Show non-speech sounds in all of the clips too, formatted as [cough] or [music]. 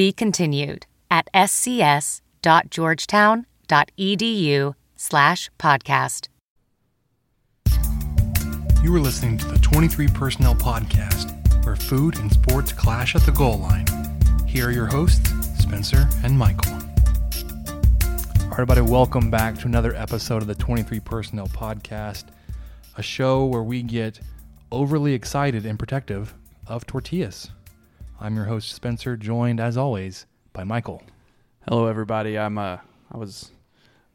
Be continued at scs.georgetown.edu slash podcast. You are listening to the 23 Personnel Podcast, where food and sports clash at the goal line. Here are your hosts, Spencer and Michael. All right, everybody, welcome back to another episode of the 23 Personnel Podcast, a show where we get overly excited and protective of tortillas. I'm your host, Spencer, joined as always by Michael. Hello, everybody. I'm uh, I was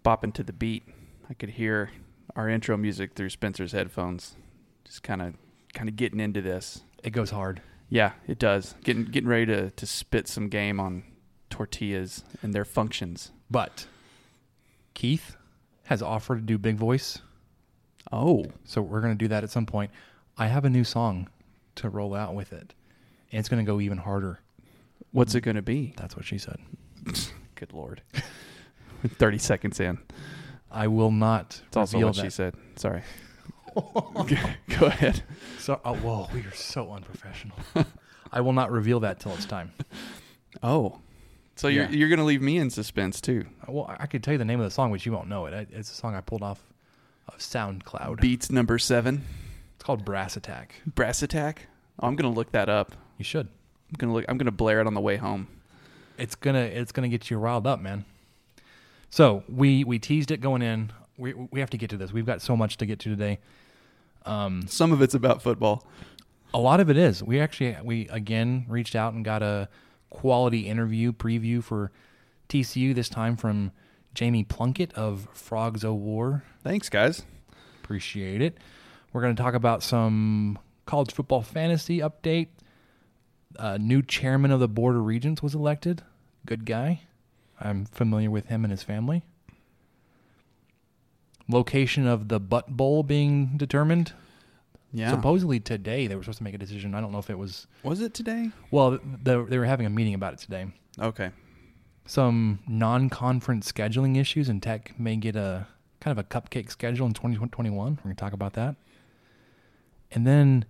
bopping to the beat. I could hear our intro music through Spencer's headphones. Just kind of, kind of getting into this. It goes hard. Yeah, it does. Getting, getting ready to to spit some game on tortillas and their functions. But Keith has offered to do Big Voice, Oh, so we're going to do that at some point. I have a new song to roll out with it, and it's going to go even harder. what's it going to be? That's what she said. [laughs] Good lord. [laughs] Thirty seconds in. I will not. It's also reveal what that. she said. Sorry. [laughs] Go ahead. So, oh, whoa, we are so unprofessional. I will not reveal that till it's time. Oh, so Yeah. you're you're going to leave me in suspense too. Uh, well, I could tell you the name of the song, but you won't know it. It's a song I pulled off of SoundCloud. Beats number seven, It's called Brass Attack. Brass Attack. Oh, I'm going to look that up. You should. I'm gonna look. I'm gonna blare it on the way home. It's gonna it's gonna get you riled up, man. So we we teased it going in. We we have to get to this. We've got so much to get to today. Um, Some of it's about football. A lot of it is. We actually we again reached out and got a quality interview preview for TCU this time from Jamie Plunkett of Frogs O War. Thanks, guys. Appreciate it. We're going to talk about some college football fantasy update. Uh, new chairman of the Board of Regents was elected. Good guy. I'm familiar with him and his family. Location of the Butt Bowl being determined. Yeah. Supposedly today they were supposed to make a decision. I don't know if it was. Was it today? Well, the, they were having a meeting about it today. Okay. Some non-conference scheduling issues, and Tech may get a kind of a cupcake schedule in 2021. We're going to talk about that. And then,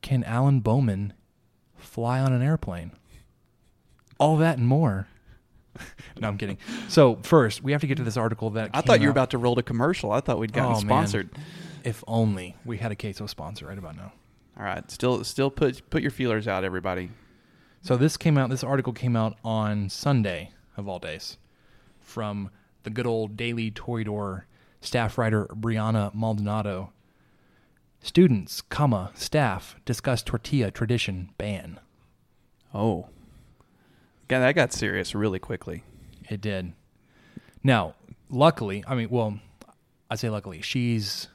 can Alan Bowman fly on an airplane? All that and more. [laughs] no, I'm kidding. So first, we have to get to this article that I thought you were out- about to roll to commercial. I thought we'd gotten Oh, man. sponsored. If only we had a queso sponsor right about now. All right. Still, still put put your feelers out, everybody. So this came out. This article came out on Sunday of all days, from the good old Daily Toreador staff writer Brianna Maldonado. Students, comma staff discuss tortilla tradition ban. Oh. Yeah, that got serious really quickly. It did. Now, luckily, I mean, well, I say luckily, she's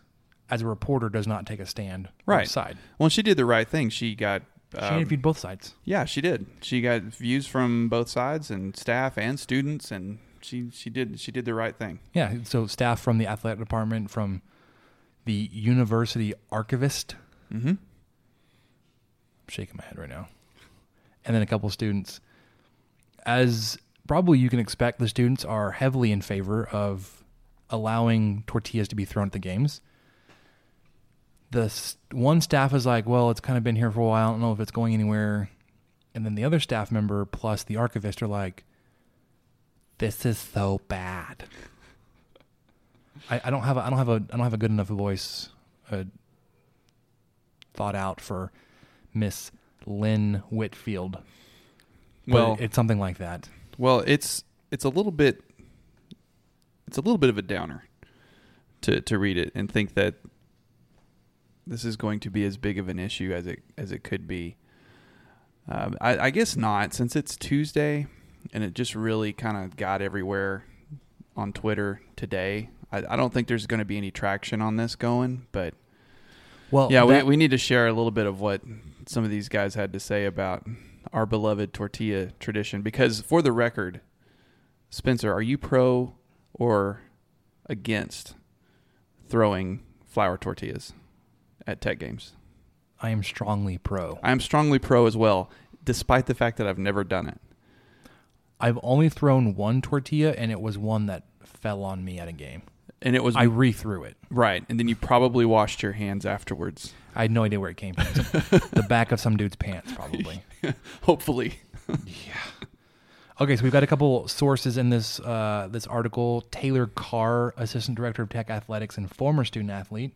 as a reporter does not take a stand Right. side. Well, she did the right thing. She got. She um, interviewed both sides. Yeah, she did. She got views from both sides and staff and students, and she she did she did the right thing. Yeah, so staff from the athletic department, from the university archivist, Mm-hmm. I'm shaking my head right now. And then a couple students. As probably you can expect, the students are heavily in favor of allowing tortillas to be thrown at the games. The s- one staff is like, well, it's kind of been here for a while. I don't know if it's going anywhere. And then the other staff member plus the archivist are like, this is so bad. I, I don't have a, I don't have a I don't have a good enough voice uh, thought out for Miss Lynn Whitfield. Well, it's something like that. Well, it's it's a little bit it's a little bit of a downer to to read it and think that this is going to be as big of an issue as it as it could be. Um, I, I guess not, since it's Tuesday and it just really kind of got everywhere on Twitter today. I, I don't think there's going to be any traction on this going, but Well, yeah, that- we, we need to share a little bit of what some of these guys had to say about our beloved tortilla tradition because for the record, Spencer, are you pro or against throwing flour tortillas at tech games? I am strongly pro. I am strongly pro as well, despite the fact that I've never done it. I've only thrown one tortilla, and it was one that fell on me at a game. And it was I re-threw it. right, and then you probably washed your hands afterwards. I had no idea where it came from. [laughs] the back of some dude's pants, probably. [laughs] Hopefully. Yeah. Okay, so we've got a couple sources in this uh, this article. Taylor Carr, assistant director of tech athletics and former student athlete,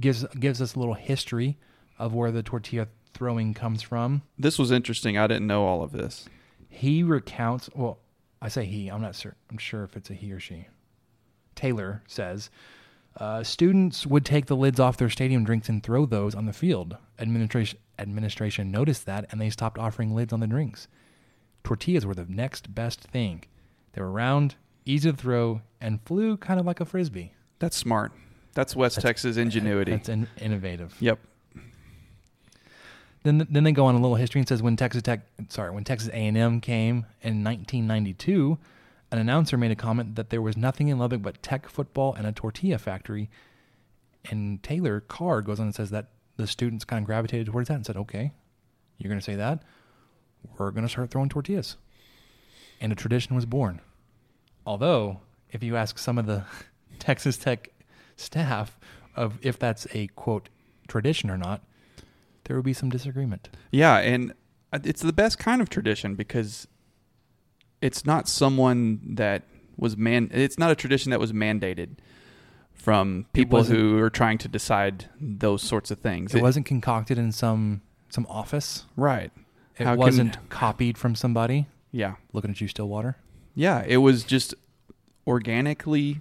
gives gives us a little history of where the tortilla throwing comes from. This was interesting. I didn't know all of this. He recounts. Well, I say he. I'm not sure. I'm sure if it's a he or she. Taylor says uh, students would take the lids off their stadium drinks and throw those on the field. Administration administration noticed that and they stopped offering lids on the drinks. Tortillas were the next best thing. They were round, easy to throw, and flew kind of like a frisbee. That's smart. That's West Texas ingenuity. That's in, innovative. Yep. Then, then they go on a little history and says when Texas Tech, sorry, when Texas A&M came in 1992, an announcer made a comment that there was nothing in Lubbock but Tech football and a tortilla factory. And Taylor Carr goes on and says that the students kind of gravitated towards that and said, "Okay, you're going to say that, we're going to start throwing tortillas," and a tradition was born. Although, if you ask some of the [laughs] Texas Tech staff of if that's a quote tradition or not, there would be some disagreement. Yeah, and uh, it's the best kind of tradition because it's not someone that was man. It's not a tradition that was mandated from people who are trying to decide those sorts of things. It wasn't concocted in some some office. right. It How wasn't copied from somebody. Yeah, Looking at you, Stillwater. yeah. It was just organically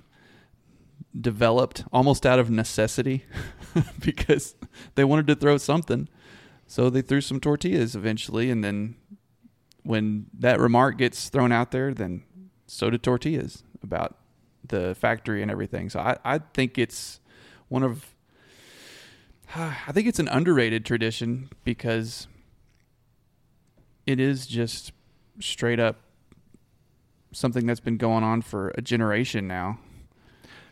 developed, almost out of necessity, [laughs] because they wanted to throw something. So they threw some tortillas eventually, and then when that remark gets thrown out there, then so do tortillas about the factory and everything. So I, I think it's one of [sighs] I think it's an underrated tradition because it is just straight up something that's been going on for a generation now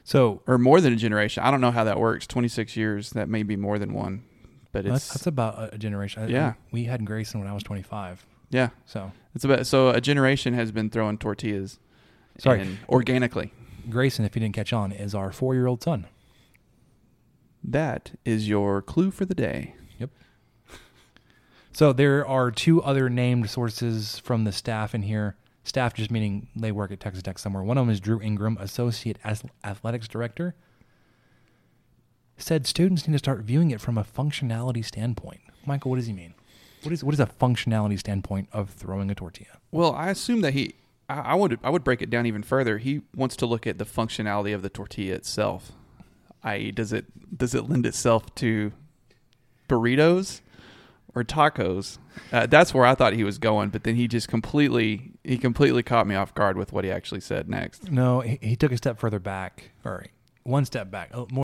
So or more than a generation. I don't know how that works. 26 years, that may be more than one. But it's that's, that's about a- generation. I- Yeah. we had Grayson when I was 25. Yeah, So it's about so a generation has been throwing tortillas Sorry. and organically. Grayson, if you didn't catch on, is our four-year-old son. That is your clue for the day. Yep. So there are two other named sources from the staff in here. Staff just meaning they work at Texas Tech somewhere. One of them is Drew Ingram, associate athletics director. Said students need to start viewing it from a functionality standpoint. Michael, what does he mean? What is what is a functionality standpoint of throwing a tortilla? Well, I assume that he. I, I would. I would break it down even further. He wants to look at the functionality of the tortilla itself. I.e., does it does it lend itself to burritos or tacos? Uh, that's where I thought he was going, but then he just completely he completely caught me off guard with what he actually said next. No, he, he took a step further back, or one step back, more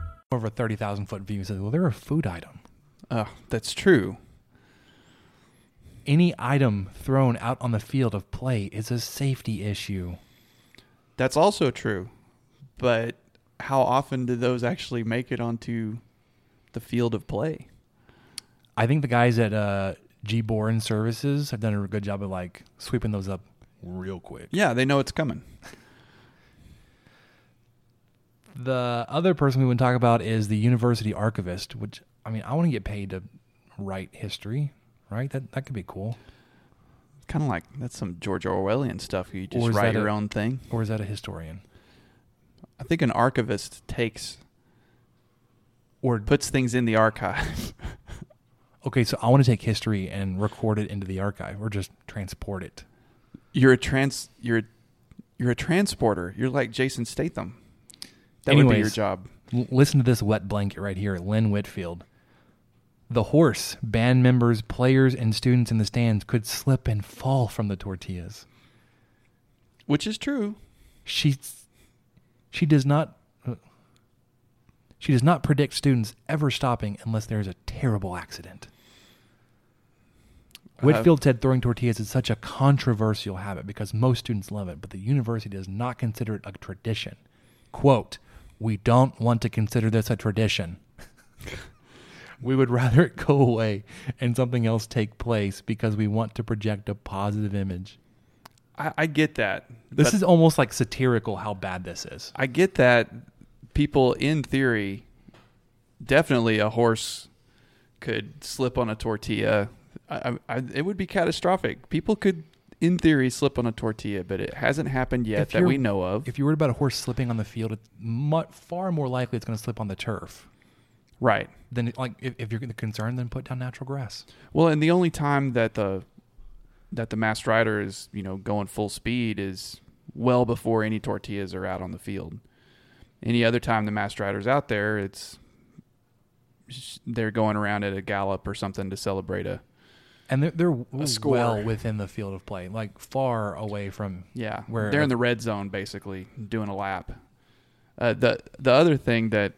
A thirty thousand foot view. Says, well, they're a food item. Oh, that's true. Any item thrown out on the field of play is a safety issue. That's also true. But how often do those actually make it onto the field of play? I think the guys at uh, G Boren Services have done a good job of like sweeping those up real quick. Yeah, they know it's coming. The other person we would talk about is the university archivist, which I mean, I want to get paid to write history, right? That that could be cool. Kind of like that's some George Orwellian stuff. You just write your a- own thing. Or is that a historian? I think an archivist takes Or puts things in the archive. [laughs] okay, so I want to take history and record it into the archive, or just transport it. you're a trans. You're a, you're a transporter. You're like Jason Statham. That would be your Anyways. job. L- listen to this wet blanket right here, Lynn Whitfield. The horse, band members, players, and students in the stands could slip and fall from the tortillas. Which is true. She, she does not. uh, She does not predict students ever stopping unless there is a terrible accident. Whitfield said throwing tortillas is such a controversial habit because most students love it, but the university does not consider it a tradition. Quote, we don't want to consider this a tradition. [laughs] we would rather it go away and something else take place because we want to project a positive image. I, I get that. This is almost like satirical how bad this is. I get that. People, in theory, definitely a horse could slip on a tortilla. I, I, it would be catastrophic. People could, in theory, slip on a tortilla, but it hasn't happened yet that we know of. If you're worried about a horse slipping on the field, it's mu far more likely it's going to slip on the turf. right. Then, like, if, if you're concerned, then put down natural grass. Well, and the only time that the that the masked rider is you know going full speed is well before any tortillas are out on the field. Any other time the masked rider's out there, it's they're going around at a gallop or something to celebrate a And they're, they're well within the field of play, like far away from. yeah. Where they're in the red zone basically doing a lap. Uh, the the other thing that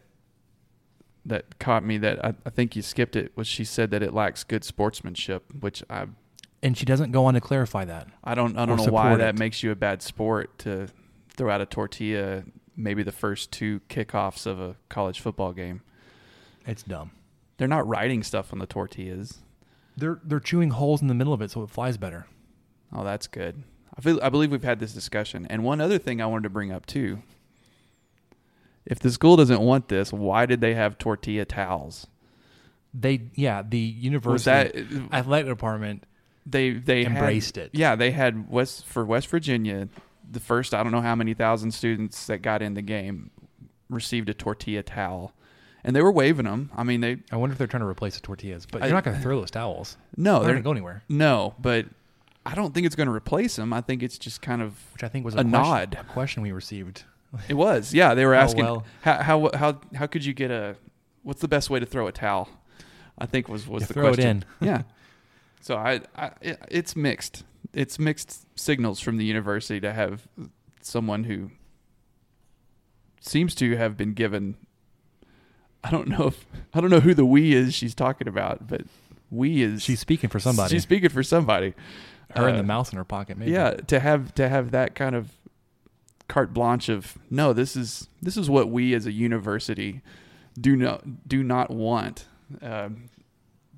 that caught me that I, I think you skipped it was she said that it lacks good sportsmanship, which I And she doesn't go on to clarify that. I don't I don't know why support that makes you a bad sport to throw out a tortilla maybe the first two kickoffs of a college football game. It's dumb. They're not writing stuff on the tortillas. They're they're chewing holes in the middle of it so it flies better. Oh, that's good. I feel I believe we've had this discussion. And one other thing I wanted to bring up too. If the school doesn't want this, why did they have tortilla towels? They yeah, the university that uh, athletic department they they had- Embraced it. Yeah, they had West for West Virginia, the first I don't know how many thousand students that got in the game received a tortilla towel, and they were waving them. I mean, they I wonder if they're trying to replace the tortillas, but I- you're not going to throw those towels. no, they're they're not going to go anywhere. no, but I don't think it's going to replace them. I think it's just kind of Which I think was A a, question, nod. a question we received. [laughs] it was. Yeah, they were Oh, asking well. how how how how could you get a what's the best way to throw a towel? I think was was You the throw it question. in. [laughs] yeah. [laughs] So I, I it, it's mixed. It's mixed signals from the university to have someone who seems to have been given. I don't know if I don't know who the we is she's talking about, but we is She's speaking for somebody. She's speaking for somebody. her and Uh, the mouse in her pocket, maybe. yeah, to have to have that kind of carte blanche of no, this is this is what we as a university do not do not want. Um,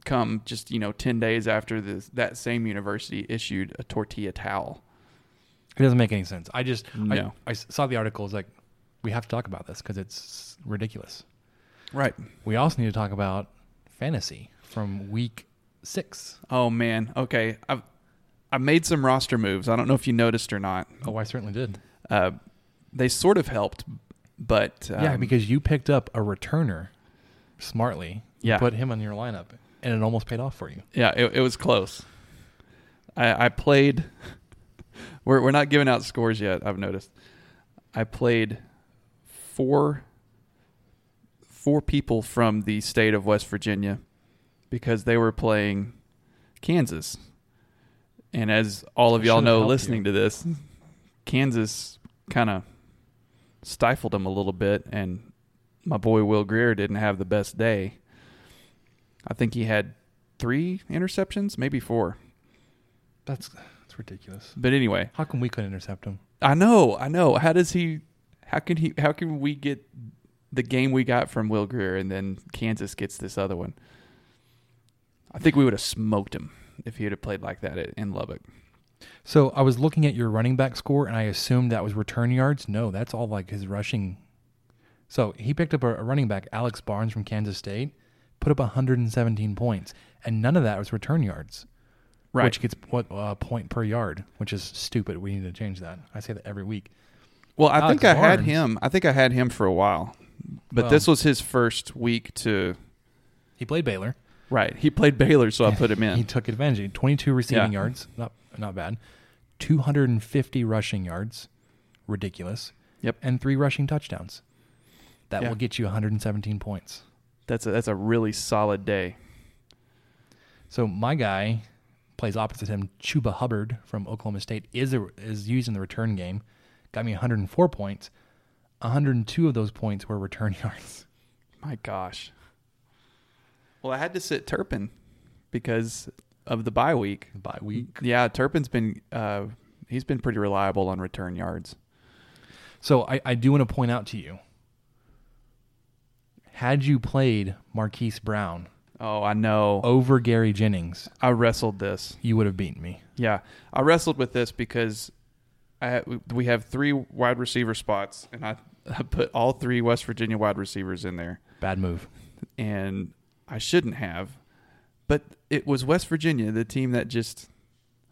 come just you know ten days after this, that same university issued a tortilla towel. It doesn't make any sense. I just No. I, I saw the article. It's like we have to talk about this because it's ridiculous. Right. We also need to talk about fantasy from week six. Oh man. Okay. I've I made some roster moves. I don't know if you noticed or not. Oh, I certainly did. Uh, they sort of helped, but um, yeah, because you picked up a returner smartly. Yeah. put him on your lineup, and it almost paid off for you. Yeah, it, it was close. I, I played. [laughs] We're we're not giving out scores yet. I've noticed. I played four four people from the state of West Virginia because they were playing Kansas. And as all of I y'all know, listening you. to this, Kansas kind of stifled them a little bit, and my boy Will Grier didn't have the best day. I think he had three interceptions, maybe four. That's that's ridiculous. But anyway, How come we couldn't intercept him? I know, I know. How does he? How can he? How can we get the game we got from Will Grier, and then Kansas gets this other one? I think we would have smoked him if he have played like that in Lubbock. So I was looking at your running back score, and I assumed that was return yards. No, that's all like his rushing. So he picked up a, running back, Alex Barnes from Kansas State, put up 117 points, and none of that was return yards. Right. Which gets what a point per yard, which is stupid. We need to change that. I say that every week. Well, I Alex think I had him. I think I had him for a while, but Well- this was his first week to. He played Baylor. Right, he played Baylor, so I put him [laughs] in. He took advantage. 22 receiving Yeah. yards, not not bad. 250 rushing yards, ridiculous. Yep. And three rushing touchdowns. That Yeah. will get you 117 points. That's a that's a really solid day. So my guy plays opposite him. Chuba Hubbard from Oklahoma State is a, is used in the return game. Got me 104 points. 102 of those points were return [laughs] yards. My gosh. Well, I had to sit Turpin because of the bye week. By week. Yeah, Turpin's been uh, he's been pretty reliable on return yards. So I, I do want to point out to you. Had you played Marquise Brown Oh, I know. over Gary Jennings, I wrestled this. you would have beaten me. Yeah, I wrestled with this because I we have three wide receiver spots, and I, I put all three West Virginia wide receivers in there, Bad move. and I shouldn't have, but it was West Virginia, the team that just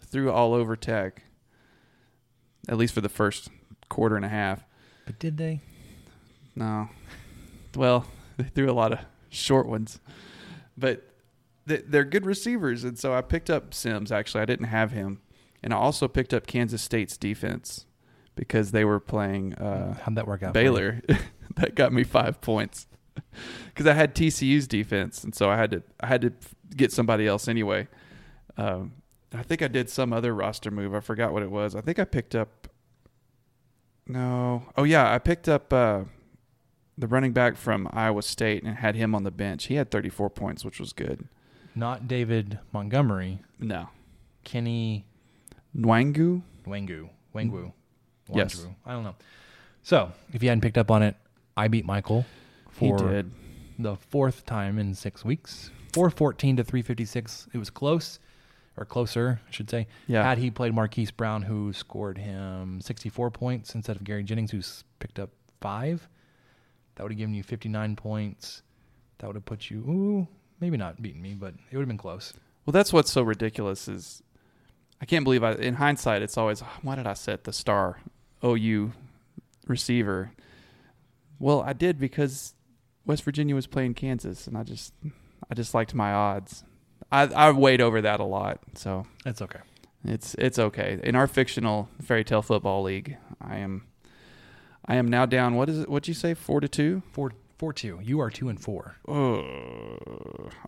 threw all over Tech, at least for the first quarter and a half. But did they? No, well, [laughs] they threw a lot of short ones, but they- they're good receivers, and so I picked up Sims. Actually, I didn't have him, and I also picked up Kansas State's defense because they were playing uh, How'd that work out? Baylor. [laughs] that got me five points [laughs] because I had TCU's defense, and so I had to I had to get somebody else anyway. Um, I think I did some other roster move. I forgot what it was. I think I picked up. No, oh yeah, I picked up uh, the running back from Iowa State and had him on the bench. He had 34 points, which was good. Not David Montgomery. No, Kenny Nwangwu. Wengu. Wengu. Yes. I don't know. So, if you hadn't picked up on it, I beat Michael for did. the fourth time in six weeks. 414 to 356. It was close, or closer, I should say. Yeah. Had he played Marquise Brown, who scored him 64 points instead of Gary Jennings, who's picked up five, that would have given you 59 points. That would have put you, ooh, maybe not beating me, but it would have been close. Well, that's what's so ridiculous is I can't believe I. In hindsight, it's always why did I set the star OU receiver? Well, I did because West Virginia was playing Kansas, and I just I just liked my odds. I I weighed over that a lot, so it's okay. it's it's okay. In our fictional fairy tale football league, I am I am now down. What is it? What'd you say? Four to two. Four, four, two. You are two and four. Uh,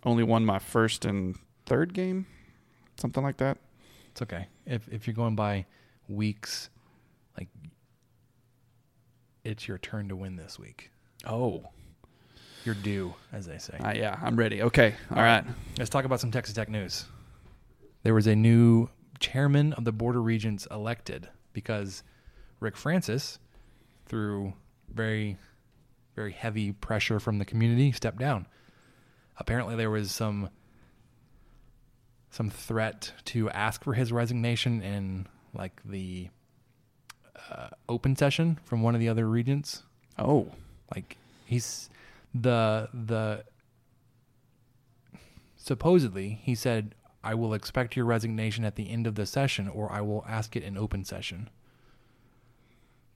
only won my first and third game, something like that. It's okay. If if you're going by weeks, like it's your turn to win this week. Oh, You're due, as they say. Uh, yeah, I'm ready. Okay. All right. Let's talk about some Texas Tech news. There was a new chairman of the Board of Regents elected because Rick Francis, through very, very heavy pressure from the community, stepped down. Apparently, there was some some threat to ask for his resignation in like the uh, open session from one of the other regents. Oh, Like he's the the supposedly he said I will expect your resignation at the end of the session or I will ask it in open session.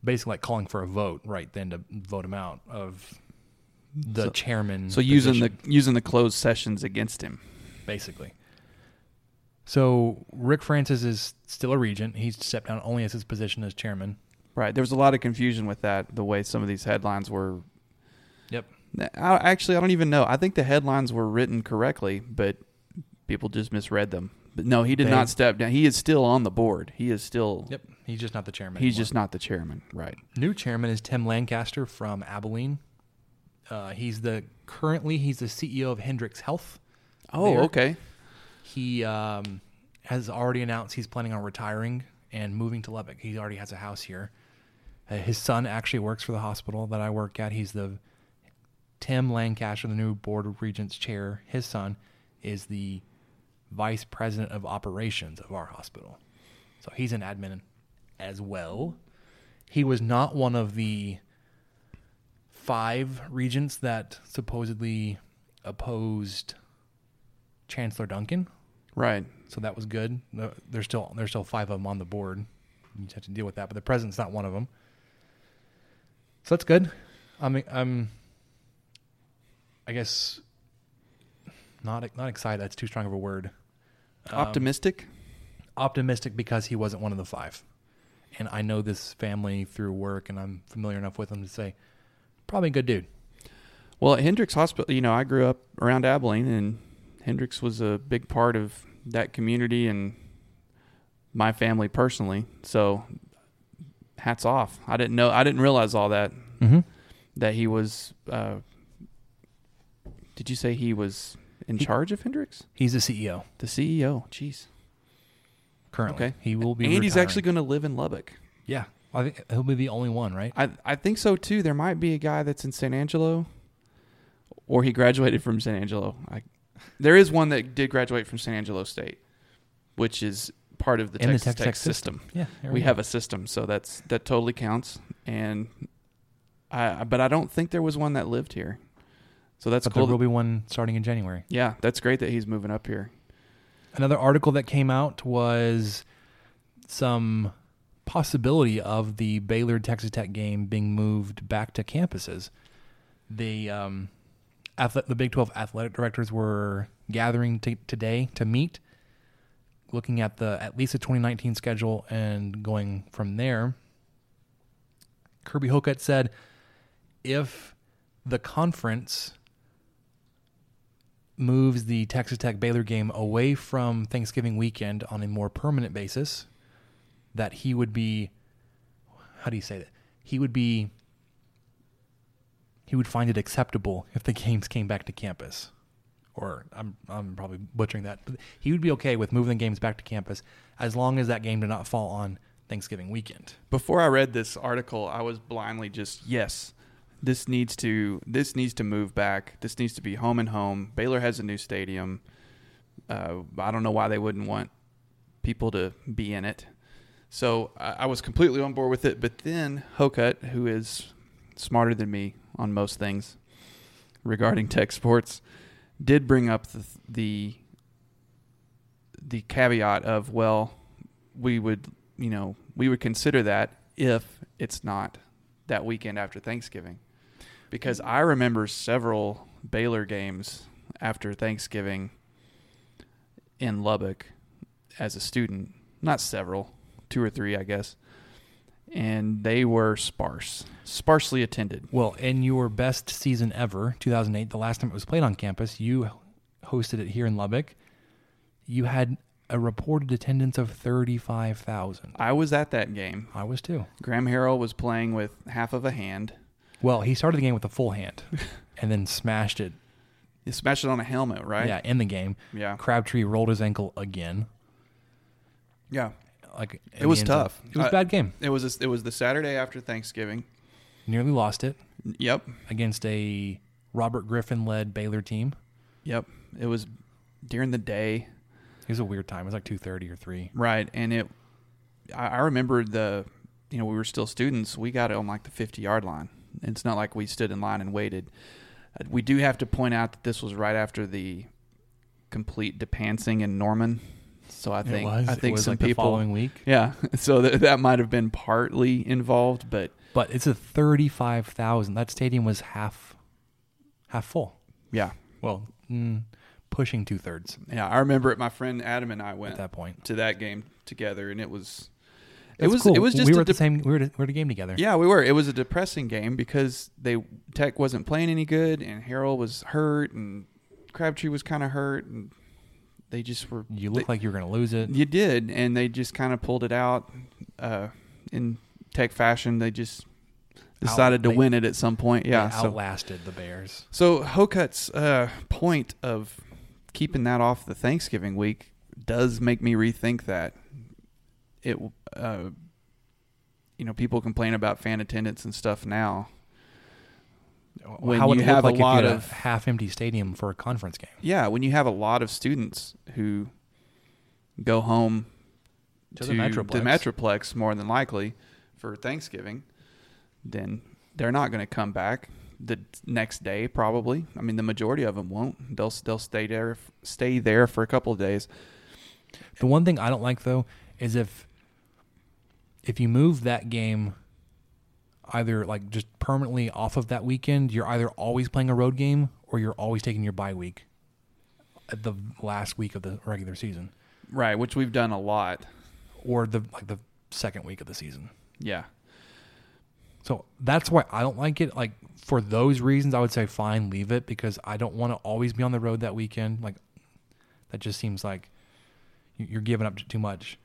Basically like calling for a vote right then to vote him out of the So- chairman. so using the using the closed sessions against him. basically. So Rick Francis is still a regent. He's stepped down only as his position as chairman. Right. There was a lot of confusion with that. The way some of these headlines were. Yep. I, actually, I don't even know. I think the headlines were written correctly, but people just misread them. But no, he did They- not step down. He is still on the board. He is still. Yep. He's just not the chairman. He's anymore. just not the chairman. Right. New chairman is Tim Lancaster from Abilene. Uh, he's the currently he's the CEO of Hendrix Health. Oh, there. okay. He um, has already announced he's planning on retiring and moving to Lubbock. He already has a house here. Uh, his son actually works for the hospital that I work at. He's the Tim Lancaster, the new board of regents chair. His son is the vice president of operations of our hospital. So he's an admin as well. He was not one of the five regents that supposedly opposed Chancellor Duncan. Right. So that was good. There's still there's still five of them on the board. You just have to deal with that, but the president's not one of them. So that's good. I'm I'm I guess not not excited. That's too strong of a word. Um, Optimistic. optimistic because he wasn't one of the five, and I know this family through work, and I'm familiar enough with them to say probably a good dude. Well, at Hendricks Hospital, you know, I grew up around Abilene, and Hendricks was a big part of that community and my family personally. So, hats off. I didn't know, I didn't realize all that. Mm-hmm. That he was. Uh, did you say he was in He- charge of Hendricks? He's the CEO The CEO. Jeez. currently. Okay. he will be. and he's actually going to live in Lubbock. Yeah, I think he'll be the only one, right? I I think so too. There might be a guy that's in San Angelo, or he graduated from San Angelo. I, there is one that did graduate from San Angelo State, which is part of the the Texas Texas Tech Tech system. Yeah, We go. have a system, so that's that totally counts. And I, but I don't think there was one that lived here. So that's but cool. there will be one starting in January. yeah, that's great that he's moving up here. Another article that came out was some possibility of the Baylor Texas Tech game being moved back to campuses. The um, athle- the Big 12 athletic directors were gathering t- today to meet, looking at the at least the 2019 schedule and going from there. Kirby Hocutt said, if the conference moves the Texas Tech Baylor game away from Thanksgiving weekend on a more permanent basis, that he would be how do you say that? He would be he would find it acceptable if the games came back to campus. Or I'm I'm probably butchering that. But he would be okay with moving the games back to campus as long as that game did not fall on Thanksgiving weekend. Before I read this article, I was blindly just yes, this needs to this needs to move back. This needs to be home and home. Baylor has a new stadium. Uh, I don't know why they wouldn't want people to be in it. So I, I was completely on board with it. But then Hocutt, who is smarter than me on most things regarding tech sports, did bring up the the, the caveat of well, we would you know we would consider that if it's not that weekend after Thanksgiving, because I remember several Baylor games after Thanksgiving in Lubbock as a student, not several, two or three, I guess, and they were sparse, sparsely attended. Well, in your best season ever, 2008, the last time it was played on campus, you hosted it here in Lubbock. You had a reported attendance of 35,000. I was at that game. I was too. Graham Harrell was playing with half of a hand. Well, he started the game with a full hand [laughs] and then smashed it. He smashed it on a helmet, right? Yeah, in the game. Yeah. Crabtree rolled his ankle again. Yeah. Like It was the end zone. tough. It was a bad game. It was a, it was the Saturday after Thanksgiving. Nearly lost it Yep. against a Robert Griffin led Baylor team. Yep. It was during the day. It was a weird time. It was like 2:30 or 3. Right. And it, I, I remember the, you know, we were still students. We got it on like the 50 yard line. It's not like we stood in line and waited. Uh, We do have to point out that this was right after the complete depancing in Norman. So I think, was. I think some like people, the following week. yeah. [laughs] So th- that might have been partly involved, but But it's a 35,000. That stadium was half half full. yeah. Well, mm, pushing two thirds Yeah. I remember it. My friend Adam and I went at that point. to that game together, and it was, it That's was, cool. it was just we were at the same. We were, at, we were at a game together. Yeah, we were. It was a depressing game because they Tech wasn't playing any good, and Harrell was hurt, and Crabtree was kind of hurt, and they just were. You look they- like you were going to lose it. you did, and they just kind of pulled it out uh, in Tech fashion. They just decided to they- win it at some point. Yeah, so outlasted the Bears. so Hocutt's uh, point of keeping that off the Thanksgiving week does make me rethink that. It, uh, you know, people complain about fan attendance and stuff now. When How would you have a like you lot of- half empty stadium for a conference game? Yeah, when you have a lot of students who go home To the Metroplex. the Metroplex more than likely for Thanksgiving, then they're not going to come back the next day. Probably. I mean, the majority of them won't. They'll they'll stay there stay there for a couple of days. The one thing I don't like though is if if you move that game either like just permanently off of that weekend, you're either always playing a road game or you're always taking your bye week at the last week of the regular season Right, which we've done a lot. or the like the second week of the season. Yeah. So that's why I don't like it. Like for those reasons, I would say fine, leave it because I don't want to always be on the road that weekend. Like that just seems like you- you're giving up too much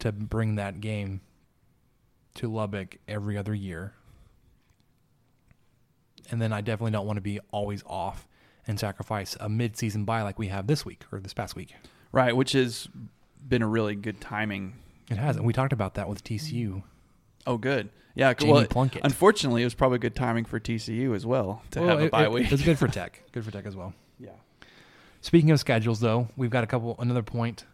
to bring that game to Lubbock every other year. And then I definitely don't want to be always off and sacrifice a mid-season bye like we have this week or this past week. Right, which has been a really good timing. It hasn't. We talked about that with TCU. Oh, good. Yeah, Jamie well, Plunkett. Unfortunately, it was probably good timing for TCU as well to Well, have a it- bye it- week. It's good for [laughs] Tech. Good for Tech as well. Yeah. Speaking of schedules, though, we've got a couple. Another point.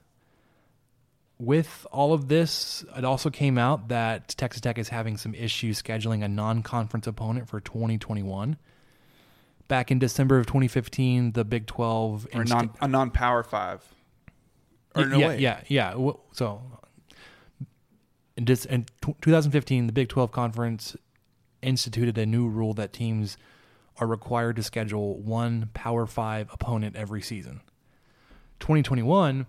With all of this, it also came out that Texas Tech is having some issues scheduling a non-conference opponent for 2021. Back in December of 2015, the Big 12 Or insti- non a non power five. Or no yeah, way. yeah, yeah. So, in, dis- in tw 2015, the Big 12 conference instituted a new rule that teams are required to schedule one Power Five opponent every season. 2021,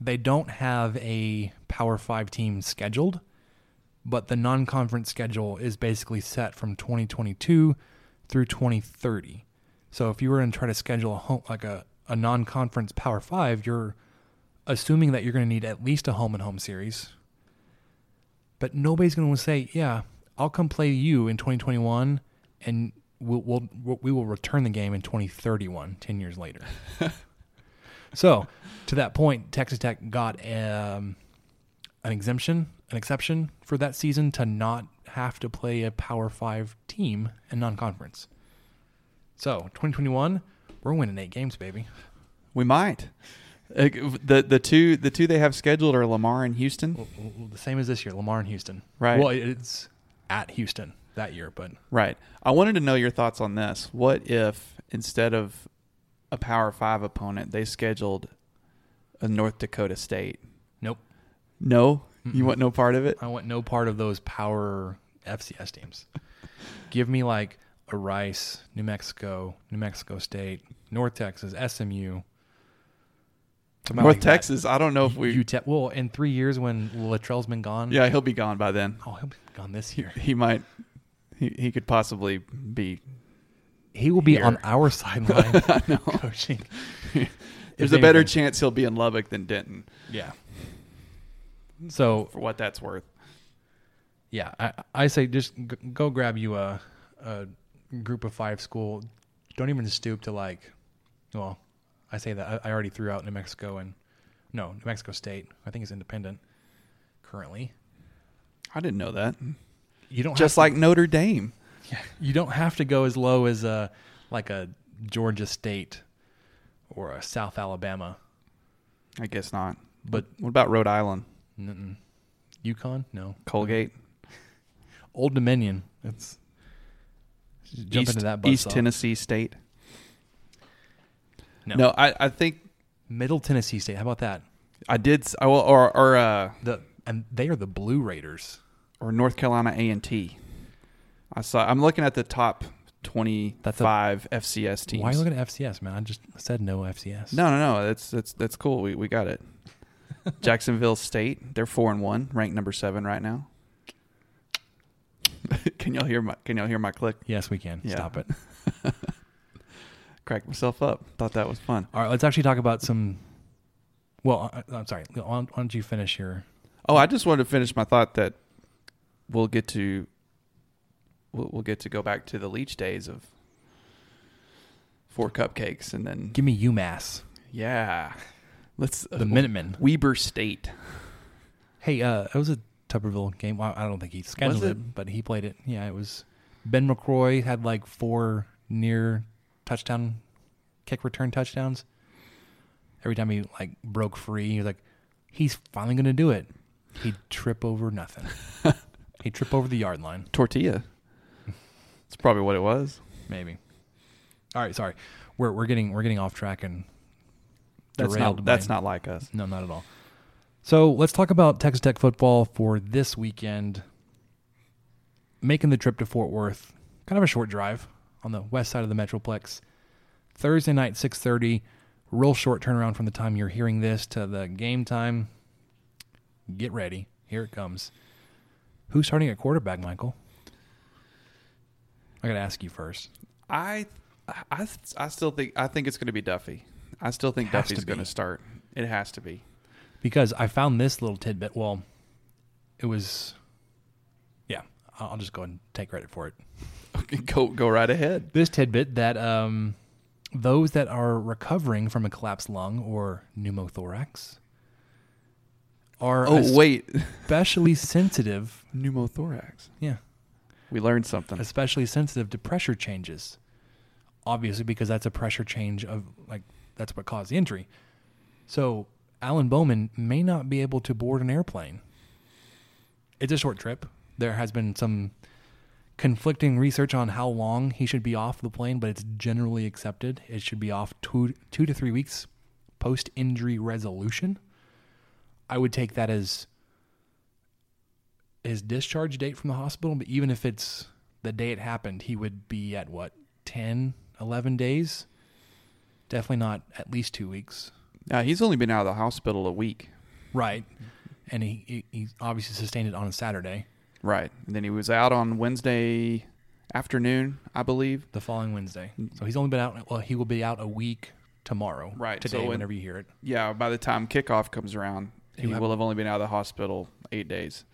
they don't have a Power Five team scheduled, but the non-conference schedule is basically set from 2022 through 2030. So if you were to try to schedule a home, like a, a non-conference Power Five, you're assuming that you're going to need at least a home and home series. But nobody's going to say, "Yeah, I'll come play you in 2021, and we'll, we'll we will return the game in 2031, 10 years later." [laughs] so, to that point, Texas Tech got um, an exemption, an exception for that season to not have to play a Power Five team in non-conference. So, 2021, we're winning eight games, baby. We might. Uh, The the two the two they have scheduled are Lamar and Houston. Well, well, the same as this year, Lamar and Houston. Right. Well, it's at Houston that year, but Right. I wanted to know your thoughts on this. What if instead of a Power Five opponent, they scheduled a North Dakota State? nope. No, you want no part of it. I want no part of those power FCS teams. [laughs] Give me like a Rice, New Mexico, New Mexico State, North Texas, SMU. North like that. Texas. I don't know if we. UTEP. Well, in three years when Littrell's been gone. yeah, he'll be gone by then. Oh, he'll be gone this year. He might. He he could possibly be. He will be Here. on our [laughs] sideline coaching. [laughs] There's a better anything. chance he'll be in Lubbock than Denton, Yeah. So for what that's worth. Yeah, I, I say just g- go grab you a, a group of five school. Don't even stoop to like, well, I say that I, I already threw out New Mexico and no New Mexico State. I think is independent currently. I didn't know that. You don't Just like Notre Dame. [laughs] you don't have to go as low as a like a Georgia State or a South Alabama, I guess not. but What about Rhode Island? mm-mm. UConn no Colgate, Old Dominion. It's jump East, into that East buzzsaw. Tennessee State. No. No, I, I think Middle Tennessee State. How about that? I did. I will, or or uh, The and they are the Blue Raiders. or North Carolina A and T. I saw. I'm looking at the top twenty That's a- FCS teams. Why are you looking at FCS, man? I just said no FCS. No, no, no. That's that's that's cool. We we got it. [laughs] Jacksonville State. They're four and one, ranked number seven right now. [laughs] can y'all hear my Can y'all hear my click? Yes, we can. Yeah. Stop it. [laughs] Crack myself up. Thought that was fun. All right, let's actually talk about some. Well, I, I'm sorry. Why don't, why don't you finish your? Oh, I just wanted to finish my thought that we'll get to we'll, we'll get to go back to the Leach days of four cupcakes and then Give me UMass, yeah, let's the Minutemen. Weber State. Hey, uh, it was a Tuberville game. Well, I don't think he scheduled it? it? but he played it. Yeah, it was. Ben McCroy had like four near touchdown, kick return touchdowns. Every time he like broke free, he was like, He's finally going to do it. He'd trip over nothing. [laughs] He'd trip over the yard line, Tortilla. That's probably what it was. maybe. All right, sorry. We're we're getting we're getting off track and That's not by- that's not like us. No, not at all. So let's talk about Texas Tech football for this weekend. Making the trip to Fort Worth, kind of a short drive on the west side of the Metroplex. Thursday night, six thirty. Real short turnaround from the time you're hearing this to the game time. Get ready. Here it comes. Who's starting at quarterback, Michael? I got to ask you first. I, I, I still think I think it's going to be Duffey. I still think Duffey's going to start. It has to be. because I found this little tidbit. Well, it was, yeah. I'll I'll just go and take credit for it. Okay, [laughs] go go right ahead. This tidbit that um, those that are recovering from a collapsed lung or pneumothorax are Oh wait, [laughs] especially sensitive. pneumothorax. Yeah, We learned something. especially sensitive to pressure changes. Obviously, because that's a pressure change of like that's what caused the injury. So Alan Bowman may not be able to board an airplane. It's a short trip. There has been some conflicting research on how long he should be off the plane, but it's generally accepted. It should be off two two to three weeks post injury resolution. I would take that as his discharge date from the hospital, but even if it's the day it happened, he would be at what, 10, 11 days? Definitely not at least two weeks. Now he's only been out of the hospital a week. Right. And he, he, he obviously sustained it on a Saturday, Right. And then he was out on Wednesday afternoon, I believe. the following Wednesday. So he's only been out, well, he will be out a week tomorrow. Right, Today, so when- whenever you hear it. Yeah, by the time kickoff comes around, he have- will have only been out of the hospital eight days.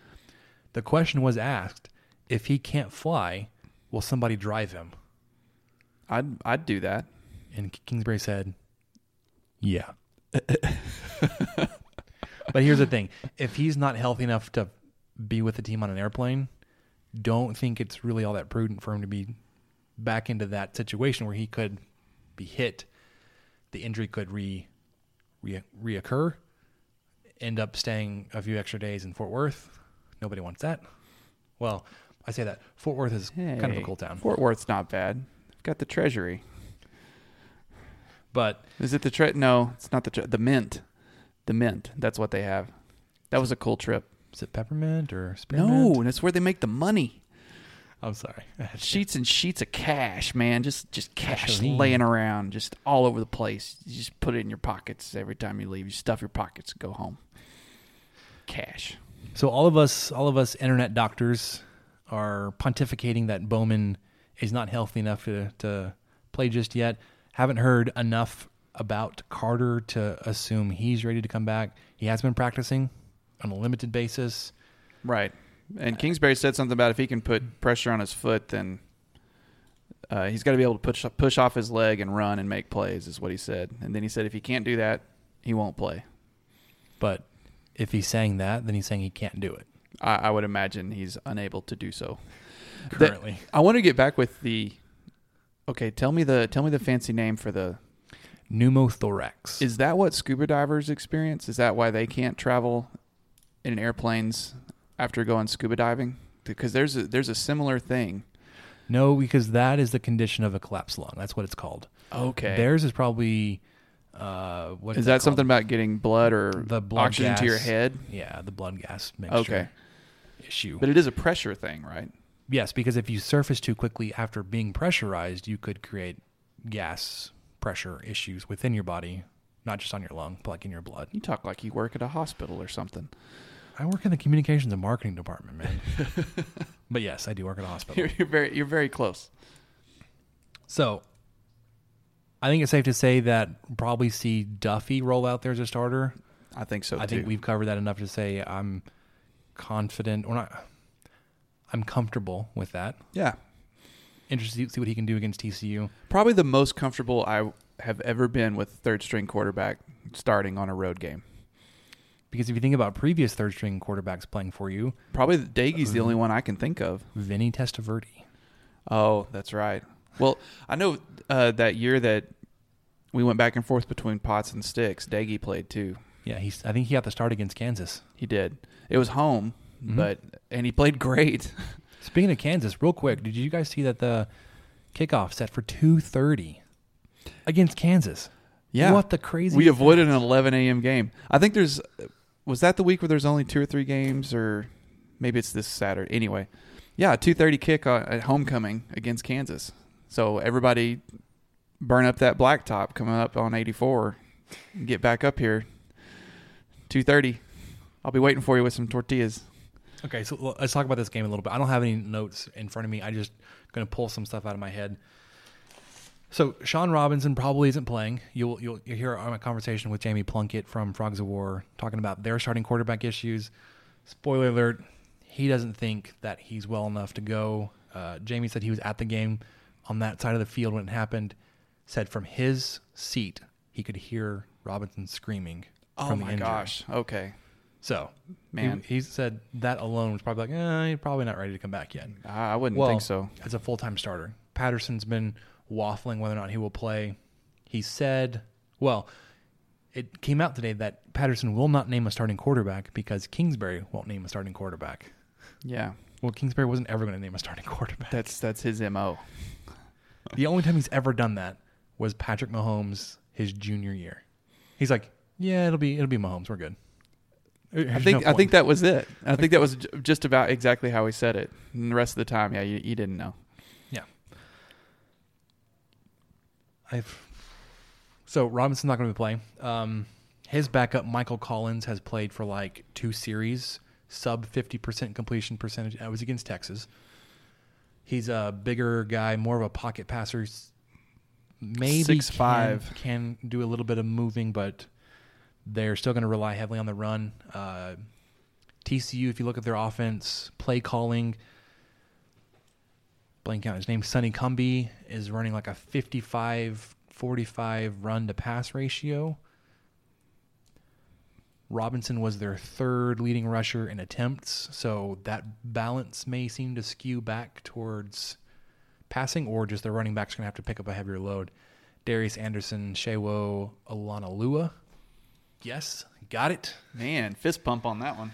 The question was asked if he can't fly, will somebody drive him? I'd I'd do that. And Kingsbury said, "Yeah." [laughs] but here's the thing: if he's not healthy enough to be with the team on an airplane, don't think it's really all that prudent for him to be back into that situation where he could be hit. The injury could re, re reoccur. End up staying a few extra days in Fort Worth. Nobody wants that. Well, I say that Fort Worth is kind of a cool town, Fort Worth's not bad. We've got the Treasury. but Is it the tre? No, it's not the tre- the Mint. The Mint. That's what they have. That was a cool trip. is it peppermint or spearmint? No, and that's where they make the money. I'm sorry. [laughs] Sheets and sheets of cash, man. Just just cash laying around, just all over the place. You just put it in your pockets every time you leave. You stuff your pockets and go home. Cash. So all of us, all of us internet doctors are pontificating that Bowman is not healthy enough to, to play just yet. Haven't heard enough about Carter to assume he's ready to come back. He has been practicing on a limited basis. Right. And Kingsbury said something about if he can put pressure on his foot, then uh, he's got to be able to push push off his leg and run and make plays. Is what he said. And then he said if he can't do that, he won't play. But if he's saying that, then he's saying he can't do it I, I would imagine he's unable to do so. [laughs] That- currently. I want to get back with the. Okay, tell me the tell me the fancy name for the. Pneumothorax. Is that what scuba divers experience? Is that why they can't travel in airplanes after going scuba diving? Because there's a there's a similar thing. no, because that is the condition of a collapsed lung. That's what it's called. Okay. Theirs is probably uh, what Is that that something about getting blood or the blood oxygen gas, to your head? Yeah, the blood gas mixture Okay. issue. But it is a pressure thing, right? Yes, because if you surface too quickly after being pressurized, you could create gas pressure issues within your body, not just on your lung, but like in your blood. You talk like you work at a hospital or something. I work in the communications and marketing department, man. [laughs] but yes, I do work at a hospital. You're, you're very you're very close. So I think it's safe to say that we'll probably see Duffey roll out there as a starter. I think so I too. think we've covered that enough to say I'm confident or not. I'm comfortable with that. yeah. Interested to see what he can do against TCU. Probably the most comfortable I have ever been with third string quarterback starting on a road game. Because if you think about previous third string quarterbacks playing for you, Probably Doege's the uh, only one I can think of. Vinny Testaverde. Oh, that's right. Well, I know uh, that year that we went back and forth between Potts and Sticks, Doege played too. Yeah, he's. I think he got the start against Kansas. He did. It was home, Mhm. but and he played great. [laughs] Speaking of Kansas, real quick, did you guys see that the kickoff set for two thirty against Kansas? Yeah. What the crazy? we avoided an 11 a.m. game. I think there's was that the week where there's only two or three games, or maybe it's this Saturday. Anyway, yeah, 2:30 kick uh, at homecoming against Kansas. So everybody burn up that blacktop coming up on 84. and Get back up here. 2:30. I'll be waiting for you with some tortillas. Okay, so let's talk about this game a little bit. I don't have any notes in front of me. I just going to pull some stuff out of my head. So Shawn Robinson probably isn't playing. You'll you'll, you'll hear on a conversation with Jamie Plunkett from Frogs of War talking about their starting quarterback issues. Spoiler alert: he doesn't think that he's well enough to go. Uh, Jamie said he was at the game on that side of the field when it happened. Said from his seat he could hear Robinson screaming. Oh from the my injury. gosh. Okay. So Man. he, he said that alone was probably like, eh, you're probably not ready to come back yet. I I wouldn't Well, think so. As a full time starter, Patterson's been waffling whether or not he will play. He said, well, it came out today that Patterson will not name a starting quarterback because Kingsbury won't name a starting quarterback. Yeah. Well, Kingsbury wasn't ever going to name a starting [laughs] quarterback. That's that's his MO. The only time he's ever done that was Patrick Mahomes his junior year. He's like, yeah, it'll be it'll be Mahomes. We're good. I think I think that was it. I think that was just about exactly how he said it. And the rest of the time, yeah, you, you didn't know. Yeah. I've so Robinson's not going to be playing. Um, his backup Michael Collins has played for like two series, sub fifty percent completion percentage. I was against Texas. He's a bigger guy, more of a pocket passer. s- Maybe 6'5". can, can do a little bit of moving, but they're still going to rely heavily on the run. Uh, TCU, if you look at their offense, play calling, blank out his name, Sonny Cumbie is running like a 55 45 run to pass ratio. Robinson was their third leading rusher in attempts, so that balance may seem to skew back towards passing, or just the running back's are going to have to pick up a heavier load. Darius Anderson, Sewo, Alana Lua. Yes, got it. Man, fist pump on that one.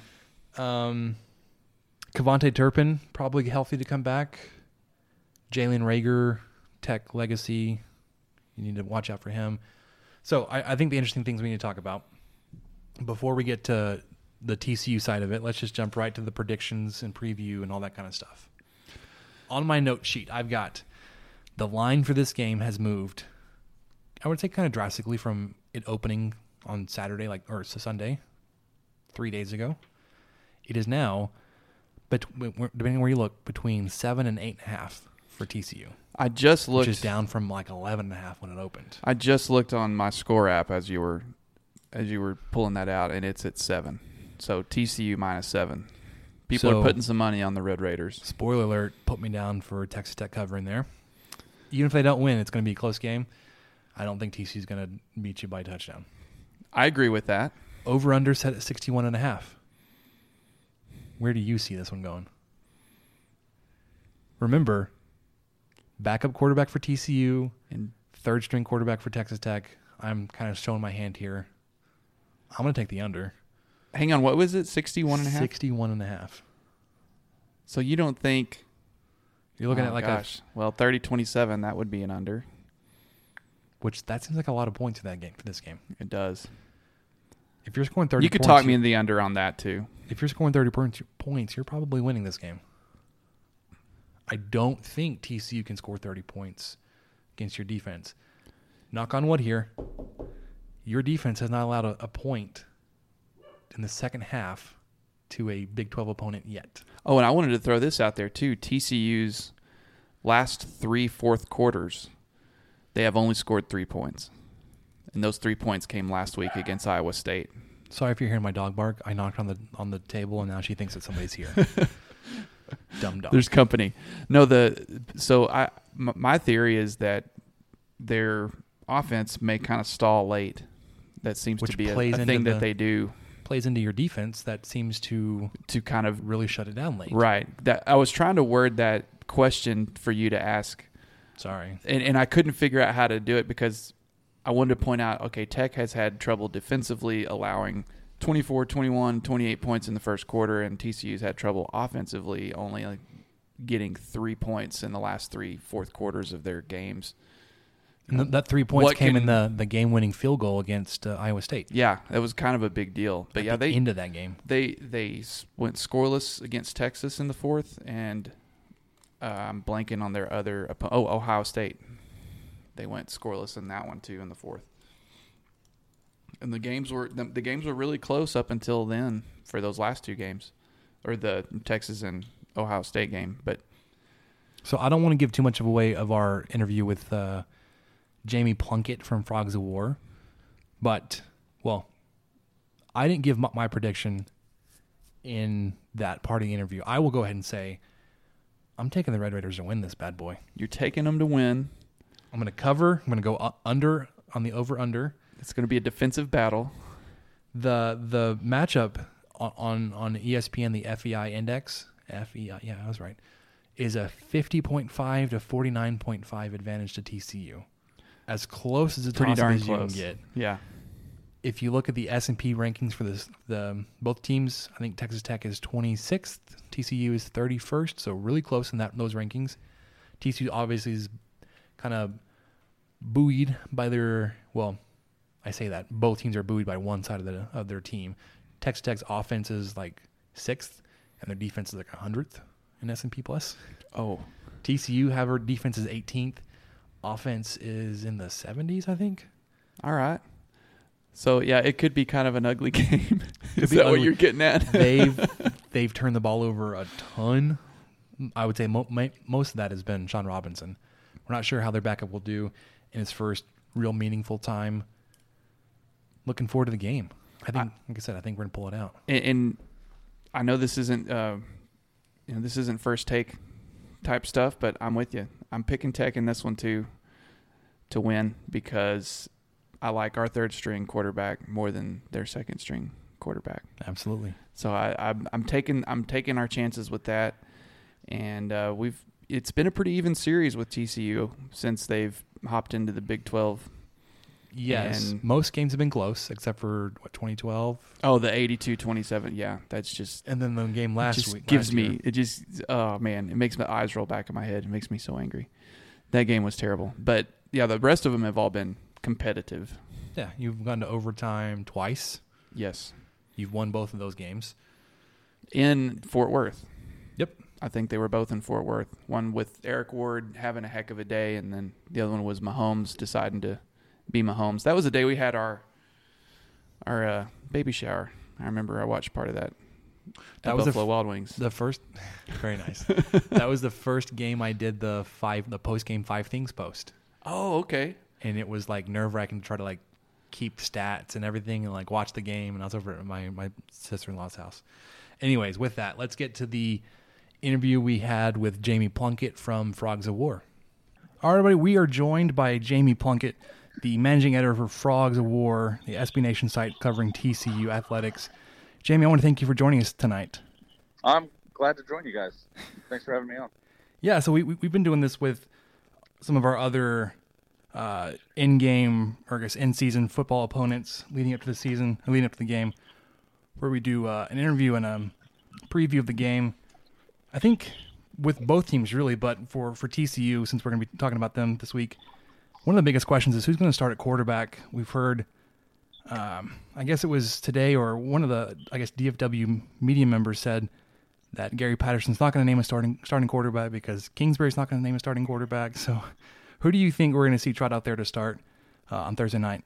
Um, KaVontae Turpin probably healthy to come back. Jalen Reagor, Tech legacy. You need to watch out for him. So I, I think the interesting things we need to talk about before we get to the TCU side of it, let's just jump right to the predictions and preview and all that kind of stuff. On my note sheet, I've got the line for this game has moved. I would say kind of drastically from it opening on Saturday, like or Sunday, three days ago. It is now, but depending on where you look, between seven and eight and a half for TCU, I just which looked. is down from like eleven and a half when it opened. I just looked on my score app as you were as you were pulling that out, and it's at seven. So TCU minus seven. People So- are putting some money on the Red Raiders. Spoiler alert: put me down for Texas Tech covering there. Even if they don't win, it's going to be a close game. I don't think TCU is going to beat you by touchdown. I agree with that. Over under set at 61 and a half. Where do you see this one going? Remember, backup quarterback for TCU, And third string quarterback for Texas Tech. I'm kind of showing my hand here. I'm going to take the under. hang on, what was it? 61 and a half? 61 and a half. So you don't think You're looking Oh, at like gosh. well, 30-27, that would be an under. which that seems like a lot of points in that game for this game. It does. If you're scoring 30 You could points, talk me in the under on that too. if you're scoring 30 points- points, you're probably winning this game. I don't think TCU can score 30 points against your defense. Knock on wood here. Your defense has not allowed a, a point in the second half to a Big 12 opponent yet. Oh, and I wanted to throw this out there too. TCU's last three fourth quarters, they have only scored three points, and those three points came last week against Iowa State. Sorry if you're hearing my dog bark. I knocked on the on the table and now she thinks that somebody's here. [laughs] Dumb dog. There's company. No, the so I m- my theory is that their offense may kind of stall late. That seems Which to be a, plays a thing the- that they do plays into your defense that seems to to kind of really shut it down late. right. That I was trying to word that question for you to ask Sorry. and, and I couldn't figure out how to do it because I wanted to point out, okay, Tech has had trouble defensively allowing 24, 21, 28 points in the first quarter, and TCU's had trouble offensively, only like getting three points in the last three fourth quarters of their games. And th- that three points What came can- in the, the game winning field goal against uh, Iowa State. Yeah, that was kind of a big deal. But At yeah, the they of that game. they they went scoreless against Texas in the fourth, and uh, I'm blanking on their other. Oh, Ohio State. They went scoreless in that one too in the fourth. And the games were the, the games were really close up until then for those last two games, or the Texas and Ohio State game. But So I don't want to give too much of away of our interview with uh, Jamie Plunkett from Frogs of War, but well, I didn't give my, prediction in that party interview. I will go ahead and say I'm taking the Red Raiders to win this bad boy. you're taking them to win. I'm going to cover. I'm going to go under on the over under. It's going to be a defensive battle. The the matchup on on, ESPN the FEI index FEI yeah I was right is a 50.5 to 49.5 advantage to TCU. As close as a Pretty darn as you can get. Yeah. If you look at the S&P rankings for this the both teams, I think Texas Tech is 26th, TCU is 31st, so really close in that those rankings. TCU obviously is kind of buoyed by their well, I say that both teams are buoyed by one side of the of their team. Texas Tech's offense is like sixth, and their defense is like hundredth in S and P plus. Oh, TCU, however, defense is 18th, offense is in the 70s, I think. all right. So yeah, it could be kind of an ugly [laughs] game. Is that what you're getting at? [laughs] They've they've turned the ball over a ton. I would say mo- ma- most of that has been Shawn Robinson. We're not sure how their backup will do in his first real meaningful time. Looking forward to the game. I think, like I said, I think we're gonna pull it out. and, and I know this isn't uh, you know this isn't first take type stuff, but I'm with you. I'm picking Tech in this one too to win because I like our third string quarterback more than their second string quarterback. Absolutely. So I, I'm, I'm taking I'm taking our chances with that, and uh, we've it's been a pretty even series with TCU since they've hopped into the Big Twelve. Yes, And- most games have been close except for what 2012, Oh, the 82-27. Yeah, that's just and then the game last just week gives last me year. it just oh man it makes my eyes roll back in my head it makes me so angry that game was terrible but yeah the rest of them have all been competitive Yeah, you've gone to overtime twice. yes You've won both of those games. in fort worth Yep. i think they were both in fort worth one with eric ward having a heck of a day and then the other one was mahomes deciding to be mahomes that was the day we had our our uh, baby shower i remember i watched part of that That at was the buffalo f- wild wings The first, [laughs] very nice. [laughs] that was the first game I did the five, the post game five things post, oh okay and it was like nerve wracking to try to like keep stats and everything and like watch the game. And I was over at my my sister in law's house. Anyways, with that, let's get to the interview we had with Jamie Plunkett from Frogs of War. All right, everybody, we are joined by Jamie Plunkett, the managing editor for Frogs of War, the SB Nation site covering TCU athletics. Jamie, I want to thank you for joining us tonight. I'm glad to join you guys. Thanks for having me on. Yeah, so we, we we've been doing this with some of our other uh, in-game or I guess in-season football opponents leading up to the season, leading up to the game, where we do uh, an interview and a preview of the game. I think with both teams really, but for for TCU since we're going to be talking about them this week, one of the biggest questions is who's going to start at quarterback. We've heard. Um, I guess it was today, or one of the I guess DFW media members said that Gary Patterson's not going to name a starting starting quarterback because Kingsbury's not going to name a starting quarterback. So, who do you think we're going to see trot out there to start uh, on Thursday night?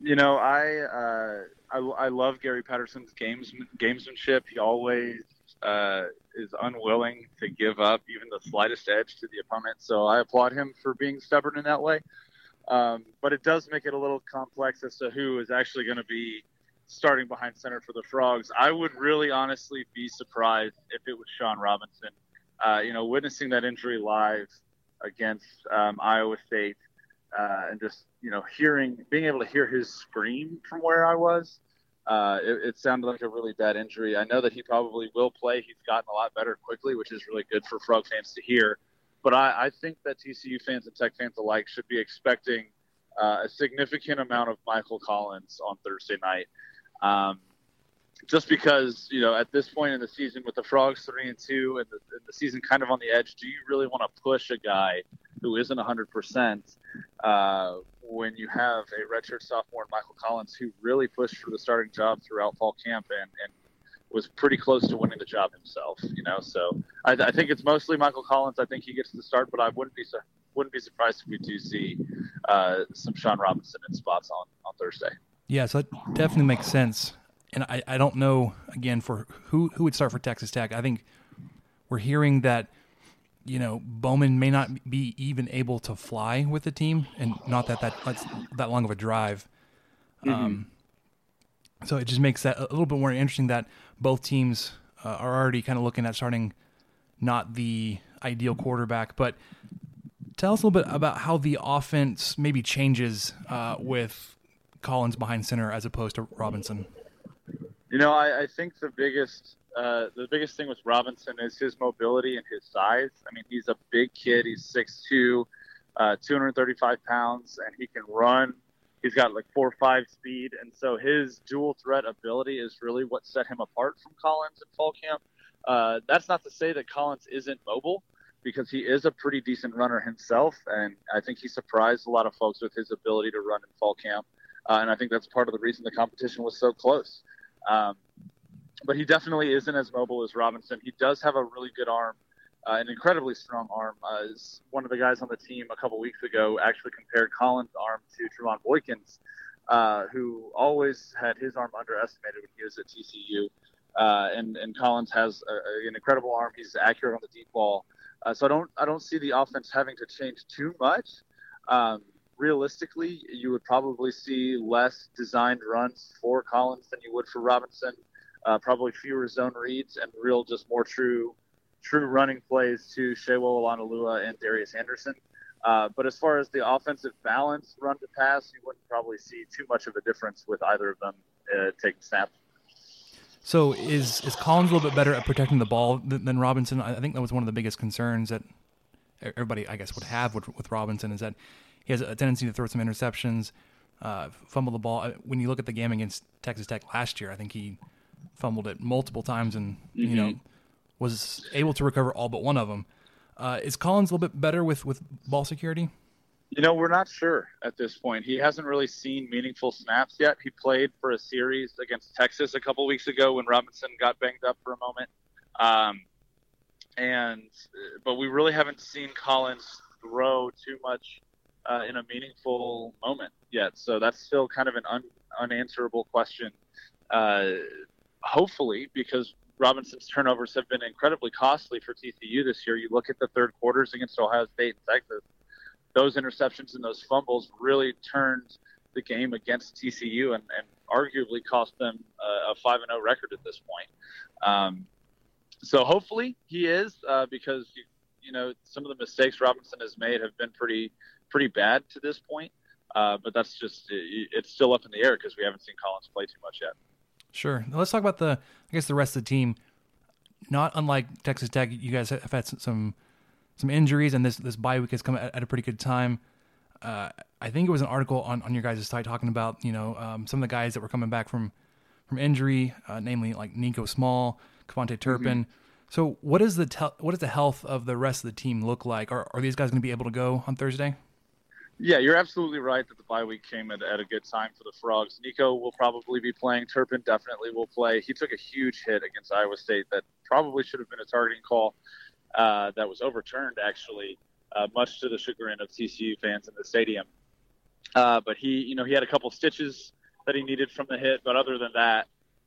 You know, I uh, I, I love Gary Patterson's games gamesmanship. He always uh, is unwilling to give up even the slightest edge to the opponent. So I applaud him for being stubborn in that way. Um, but it does make it a little complex as to who is actually going to be starting behind center for the Frogs. I would really honestly be surprised if it was Shawn Robinson. Uh, you know, witnessing that injury live against um, Iowa State uh, and just you know hearing, being able to hear his scream from where I was, uh, it, it sounded like a really bad injury. I know that he probably will play. He's gotten a lot better quickly, which is really good for Frog fans to hear. But I, I think that TCU fans and Tech fans alike should be expecting uh, a significant amount of Michael Collins on Thursday night. Um, just because you know at this point in the season with the frogs three and two and the, and the season kind of on the edge do you really want to push a guy who isn't 100% uh, when you have a redshirt sophomore michael collins who really pushed for the starting job throughout fall camp and, and was pretty close to winning the job himself you know so I, I think it's mostly michael collins i think he gets the start but i wouldn't be wouldn't be surprised if we do see uh, some Shawn Robinson in spots on, on Thursday. Yeah, so that definitely makes sense and I, I don't know again for who who would start for Texas Tech. I think we're hearing that you know Bowman may not be even able to fly with the team, and not that that that's that long of a drive. Mm-hmm. Um, so it just makes that a little bit more interesting that both teams uh, are already kind of looking at starting not the ideal quarterback, but tell us a little bit about how the offense maybe changes uh, with Collins behind center as opposed to Robinson. You know, I, I think the biggest uh, the biggest thing with Robinson is his mobility and his size. I mean, he's a big kid. He's 6'2", uh, 235 pounds, and he can run. He's got like four five speed, and so his dual threat ability is really what set him apart from Collins in fall camp. Uh, that's not to say that Collins isn't mobile, because he is a pretty decent runner himself, and I think he surprised a lot of folks with his ability to run in fall camp. Uh, and I think that's part of the reason the competition was so close. Um, but he definitely isn't as mobile as Robinson. He does have a really good arm, uh, an incredibly strong arm. Uh, one of the guys on the team a couple weeks ago actually compared Collins' arm to Trevone Boykin's, uh, who always had his arm underestimated when he was at TCU. Uh, and and Collins has a, an incredible arm. He's accurate on the deep ball. Uh, so I don't I don't see the offense having to change too much. Um, realistically, you would probably see less designed runs for Collins than you would for Robinson. Uh, probably fewer zone reads and real, just more true, true running plays to Sewo Olonilua and Darius Anderson. Uh, but as far as the offensive balance, run to pass, you wouldn't probably see too much of a difference with either of them uh, taking snaps. So is is Collins a little bit better at protecting the ball than, than Robinson? I think that was one of the biggest concerns that everybody, I guess, would have with, with Robinson is that he has a tendency to throw some interceptions, uh, fumble the ball. Uh, when you look at the game against Texas Tech last year, I think he fumbled it multiple times and mm-hmm. you know mm-hmm. was able to recover all but one of them. Uh, is Collins a little bit better with with ball security? You know, we're not sure at this point. He hasn't really seen meaningful snaps yet. He played for a series against Texas a couple weeks ago when Robinson got banged up for a moment. Um, and but we really haven't seen Collins throw too much uh, in a meaningful moment yet. So that's still kind of an un- unanswerable question. Uh, hopefully, because Robinson's turnovers have been incredibly costly for TCU this year. You look at the third quarters against Ohio State and Texas; those interceptions and those fumbles really turned the game against TCU and, and arguably cost them a five and zero oh record at this point. Um, so hopefully he is, uh, because you, you know some of the mistakes Robinson has made have been pretty pretty bad to this point. Uh, but that's just it, it's still up in the air because we haven't seen Collins play too much yet. Sure. Now let's talk about the I guess the rest of the team. Not unlike Texas Tech, you guys have had some some injuries, and this this bye week has come at, at a pretty good time. Uh, I think it was an article on, on your guys' site talking about you know um, some of the guys that were coming back from from injury, uh, namely like Nico Small, KaVontae Turpin. Mm-hmm. So what is the te- what does the health of the rest of the team look like? Are are these guys going to be able to go on Thursday? Yeah, you're absolutely right that the bye week came at, at a good time for the Frogs. Nico will probably be playing. Turpin definitely will play. He took a huge hit against Iowa State that probably should have been a targeting call uh, that was overturned, actually, uh, much to the chagrin of TCU fans in the stadium. Uh, but he, you know, he had a couple stitches that he needed from the hit, but other than that,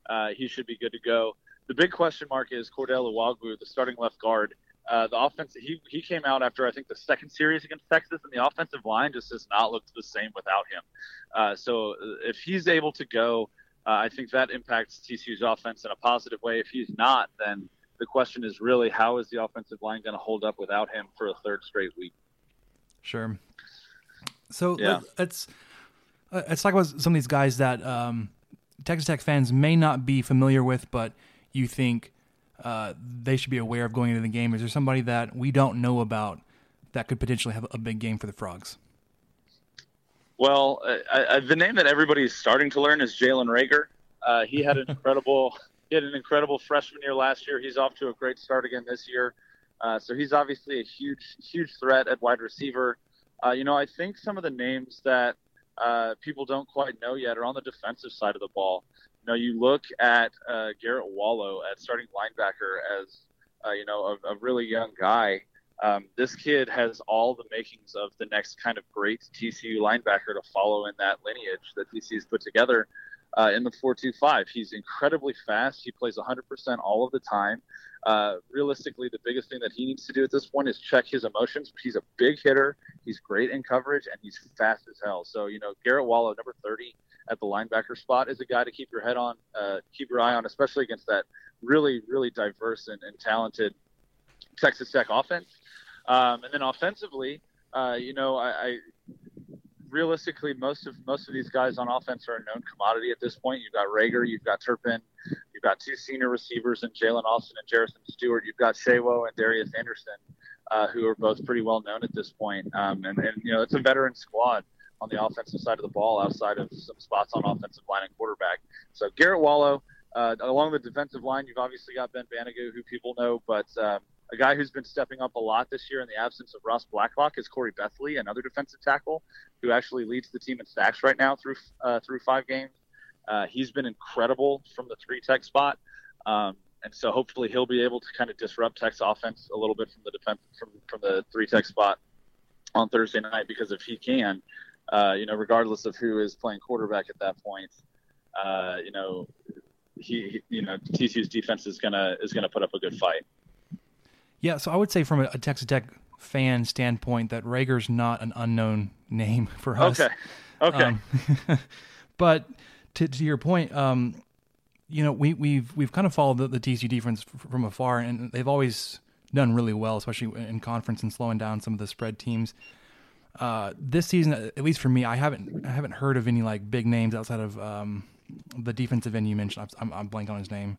uh, he should be good to go. The big question mark is Cordell Iwuagwu, the starting left guard. Uh, the offense he he came out after I think the second series against Texas, and the offensive line just does not look the same without him. Uh, so uh, if he's able to go, uh, I think that impacts TCU's offense in a positive way. If he's not, then the question is really how is the offensive line going to hold up without him for a third straight week? Sure. So yeah. let's uh, let's talk about some of these guys that um, Texas Tech fans may not be familiar with, but you think uh, they should be aware of going into the game? Is there somebody that we don't know about that could potentially have a big game for the Frogs? Well, uh, uh, the name that everybody's starting to learn is Jalen Reagor. Uh, he had an [laughs] incredible he had an incredible freshman year last year. He's off to a great start again this year. Uh, so he's obviously a huge huge threat at wide receiver. Uh, you know, I think some of the names that uh, people don't quite know yet are on the defensive side of the ball. Know, you look at Garrett Wallow at starting linebacker as you know a, a really young guy. Um, this kid has all the makings of the next kind of great TCU linebacker to follow in that lineage that TCU's put together uh, in the 4-2-5. He's incredibly fast. He plays 100% all of the time. Uh, realistically, the biggest thing that he needs to do at this point is check his emotions. He's a big hitter. He's great in coverage, and he's fast as hell. So, you know, Garrett Wallow, number 30 at the linebacker spot, is a guy to keep your head on, uh, keep your eye on, especially against that really, really diverse and, and talented Texas Tech offense. Um, and then offensively, uh, you know, I, I realistically most of most of these guys on offense are a known commodity at this point. You've got Reagor, you've got Turpin, you've got two senior receivers in Jalen Austin and Jerrison Stewart. You've got Sewo and Darius Anderson, uh, who are both pretty well known at this point. Um, and, and you know, it's a veteran squad on the offensive side of the ball, outside of some spots on offensive line and quarterback. So Garrett Wallow. Uh, along the defensive line, you've obviously got Ben Banogu, who people know, but um, a guy who's been stepping up a lot this year in the absence of Ross Blacklock is Corey Bethley, another defensive tackle who actually leads the team in sacks right now through uh, through five games. Uh, he's been incredible from the three tech spot, um, and so hopefully he'll be able to kind of disrupt Tech's offense a little bit from the defense from from the three tech spot on Thursday night because if he can, uh, you know, regardless of who is playing quarterback at that point, uh, you know, he, he you know TCU's defense is gonna is gonna put up a good fight. Yeah, so I would say from a, a Texas Tech fan standpoint that Reagor's not an unknown name [laughs] for us. Okay. Okay. Um, [laughs] but to, to your point, um, you know, we, we've we've kind of followed the, the TCU defense from afar, and they've always done really well, especially in conference and slowing down some of the spread teams. Uh, this season, at least for me, I haven't I haven't heard of any like big names outside of um, the defensive end you mentioned. I'm, I'm blank on his name.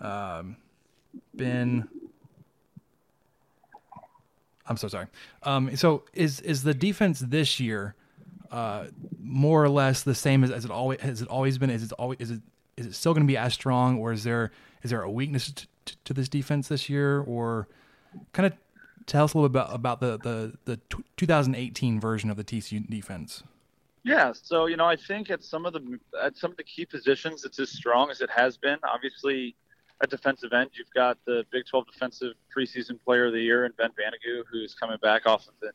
Um, ben I'm so sorry. Um, so is is the defense this year uh, more or less the same as, as it always has it always been? Is it always is it is it still going to be as strong, or is there is there a weakness to, to, to this defense this year, or kind of tell us a little bit about about the the the 2018 version of the TCU defense? Yeah, so you know, I think at some of the at some of the key positions, it's as strong as it has been. Obviously, at defensive end, you've got the Big 12 Defensive Preseason Player of the Year in Ben Banogu, who's coming back off of an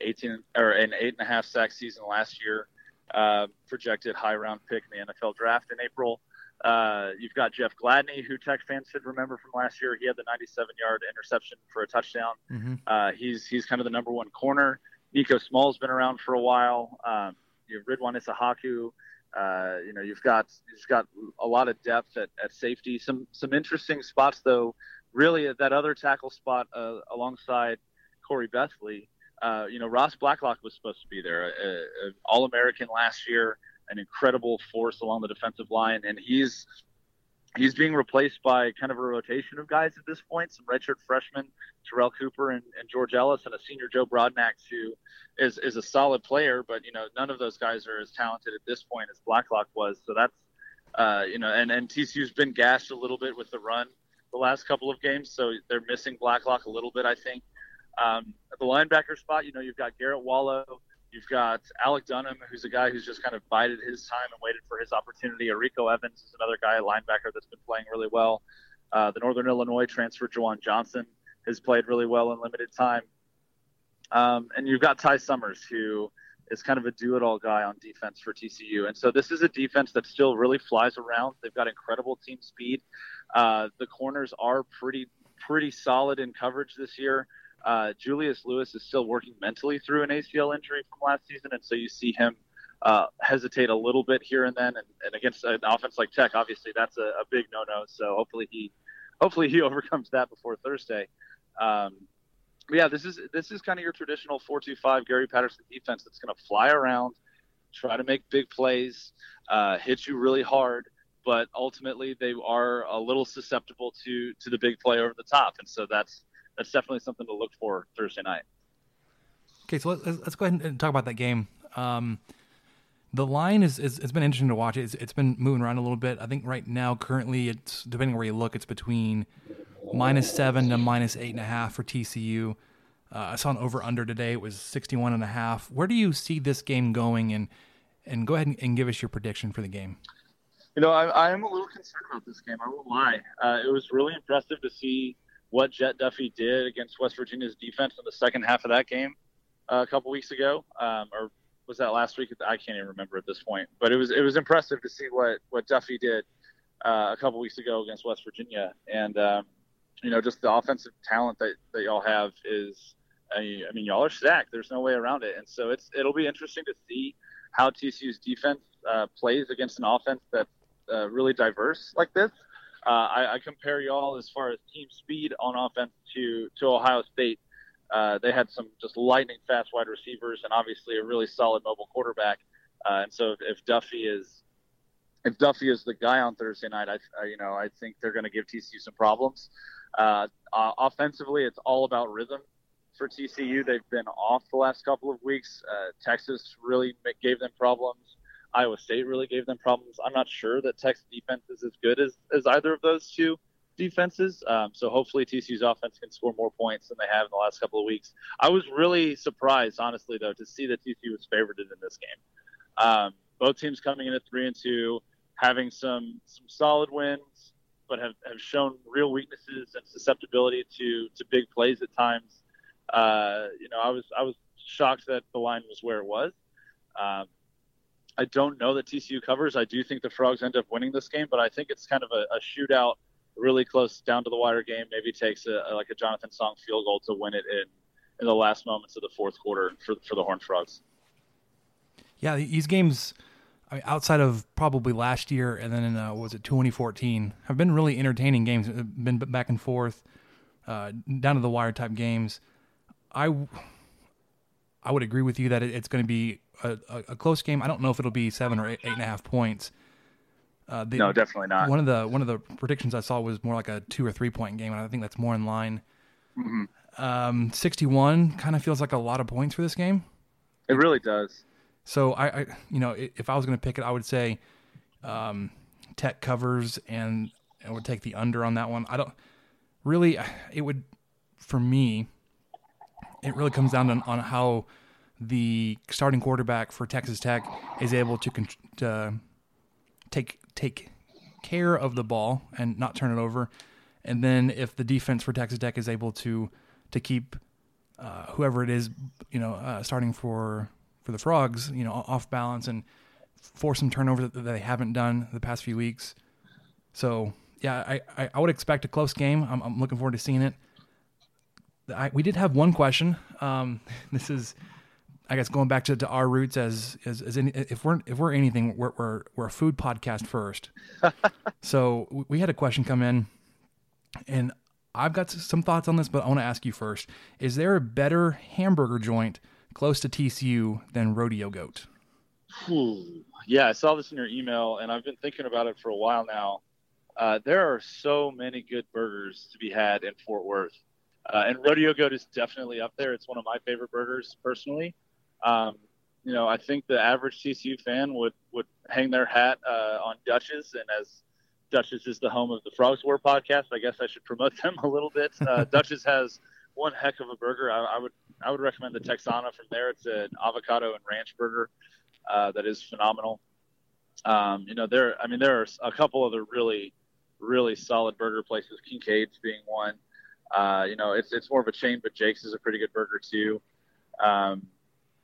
18 or an eight and a half sack season last year, uh, projected high round pick in the NFL draft in April. Uh, you've got Jeff Gladney, who Tech fans should remember from last year. He had the 97-yard interception for a touchdown. Mm-hmm. Uh, he's he's kind of the number one corner. Nico Small's been around for a while. Um, you have Ridwan Issahaku, uh, you know, you've got you've got a lot of depth at, at safety. Some some interesting spots though. Really, at that other tackle spot uh, alongside Corey Bethley. Uh, you know, Ross Blacklock was supposed to be there, All American last year, an incredible force along the defensive line, and he's he's being replaced by kind of a rotation of guys at this point. Some redshirt freshmen, Terrell Cooper and, and George Ellis, and a senior Joe Broadnax, who is is a solid player, but you know none of those guys are as talented at this point as Blacklock was. So that's uh, you know, and and TCU's been gashed a little bit with the run the last couple of games, so they're missing Blacklock a little bit, I think. Um, at the linebacker spot, you know, you've got Garrett Wallow, You've got Alec Dunham, who's a guy who's just kind of bided his time and waited for his opportunity. Arico Evans is another guy, a linebacker that's been playing really well. Uh, the Northern Illinois transfer, Juwan Johnson, has played really well in limited time. Um, and you've got Ty Summers, who is kind of a do-it-all guy on defense for TCU. And so this is a defense that still really flies around. They've got incredible team speed. Uh, the corners are pretty pretty solid in coverage this year. Uh, Julius Lewis is still working mentally through an ACL injury from last season, and so you see him uh, hesitate a little bit here and then. And, and against an offense like Tech, obviously that's a, a big no-no. So hopefully he, hopefully he [laughs] overcomes that before Thursday. Um, yeah, this is this is kind of your traditional four-two-five Gary Patterson defense that's going to fly around, try to make big plays, uh, hit you really hard, but ultimately they are a little susceptible to to the big play over the top, and so that's that's definitely something to look for Thursday night. Okay, so let's, let's go ahead and talk about that game. Um, The line is, is it's been interesting to watch. It's it's been moving around a little bit. I think right now, currently, it's depending where you look, it's between minus seven to minus eight and a half for TCU. Uh, I saw an over under today. It was 61 and a half. Where do you see this game going? And and go ahead and, and give us your prediction for the game. You know, I, I am a little concerned about this game. I won't lie. Uh, it was really impressive to see what Jett Duffey did against West Virginia's defense in the second half of that game uh, a couple weeks ago, um, or was that last week? I can't even remember at this point. But it was it was impressive to see what what Duffey did uh, a couple weeks ago against West Virginia, and um, you know, just the offensive talent that, that y'all have is, I mean, y'all are stacked. There's no way around it, and so it's it'll be interesting to see how TCU's defense uh, plays against an offense that's uh, really diverse like this. Uh, I, I, compare y'all as far as team speed on offense to to Ohio State. Uh, they had some just lightning fast wide receivers and obviously a really solid mobile quarterback. Uh, and so if, if, Duffey is if Duffey is the guy on Thursday night, I, I you know I think they're going to give TCU some problems. Uh, offensively, it's all about rhythm for TCU. They've been off the last couple of weeks. Uh, Texas really gave them problems. Iowa State really gave them problems. I'm not sure that Texas defense is as good as, as either of those two defenses. Um, so hopefully TCU's offense can score more points than they have in the last couple of weeks. I was really surprised, honestly, though, to see that TCU was favored in this game. Um, both teams coming in at three and two, having some some solid wins, but have, have shown real weaknesses and susceptibility to to big plays at times. Uh, you know, I was I was shocked that the line was where it was. Um, I don't know that TCU covers. I do think the Frogs end up winning this game, but I think it's kind of a, a shootout, really close down to the wire game. Maybe takes a, a, like a Jonathan Song field goal to win it in in the last moments of the fourth quarter for for the Horned Frogs. Yeah, these games. I mean, outside of probably last year and then in uh, was it 2014 have been really entertaining games. Been back and forth, uh, down to the wire type games. I I would agree with you that it's going to be a, a, close game. I don't know if it'll be seven or eight, eight and a half points. Uh, the, no, definitely not. One of the one of the predictions I saw was more like a two or three point game, and I think that's more in line. Mm-hmm. Um, Sixty-one kind of feels like a lot of points for this game. It really does. So I, I you know, if I was going to pick it, I would say um, Tech covers, and I would take the under on that one. I don't really. It would for me. It really comes down to, on how the starting quarterback for Texas Tech is able to, to take take care of the ball and not turn it over, and then if the defense for Texas Tech is able to to keep uh, whoever it is, you know, uh, starting for for the Frogs, you know, off balance and force some turnover that they haven't done the past few weeks. So yeah, I, I, would expect a close game. I'm, I'm looking forward to seeing it. I, we did have one question. Um, [laughs] this is I guess going back to, to our roots as as, as any, if we're if we're anything, we're we're, we're a food podcast first. [laughs] so we had a question come in, and I've got some thoughts on this, but I want to ask you first: Is there a better hamburger joint close to TCU than Rodeo Goat? Yeah, I saw this in your email, and I've been thinking about it for a while now. Uh, there are so many good burgers to be had in Fort Worth. Uh, and Rodeo Goat is definitely up there. It's one of my favorite burgers personally. Um, you know, I think the average TCU fan would would hang their hat uh, on Dutch's, and as Dutch's is the home of the Frogs War podcast, I guess I should promote [laughs] them a little bit. Uh, [laughs] Dutch's has one heck of a burger. I, I, would I would recommend the Texana from there. It's an avocado and ranch burger uh, that is phenomenal. Um, you know, there I mean there are a couple other really really solid burger places. Kincaid's being one. Uh, you know, it's it's more of a chain, but Jake's is a pretty good burger too. Um,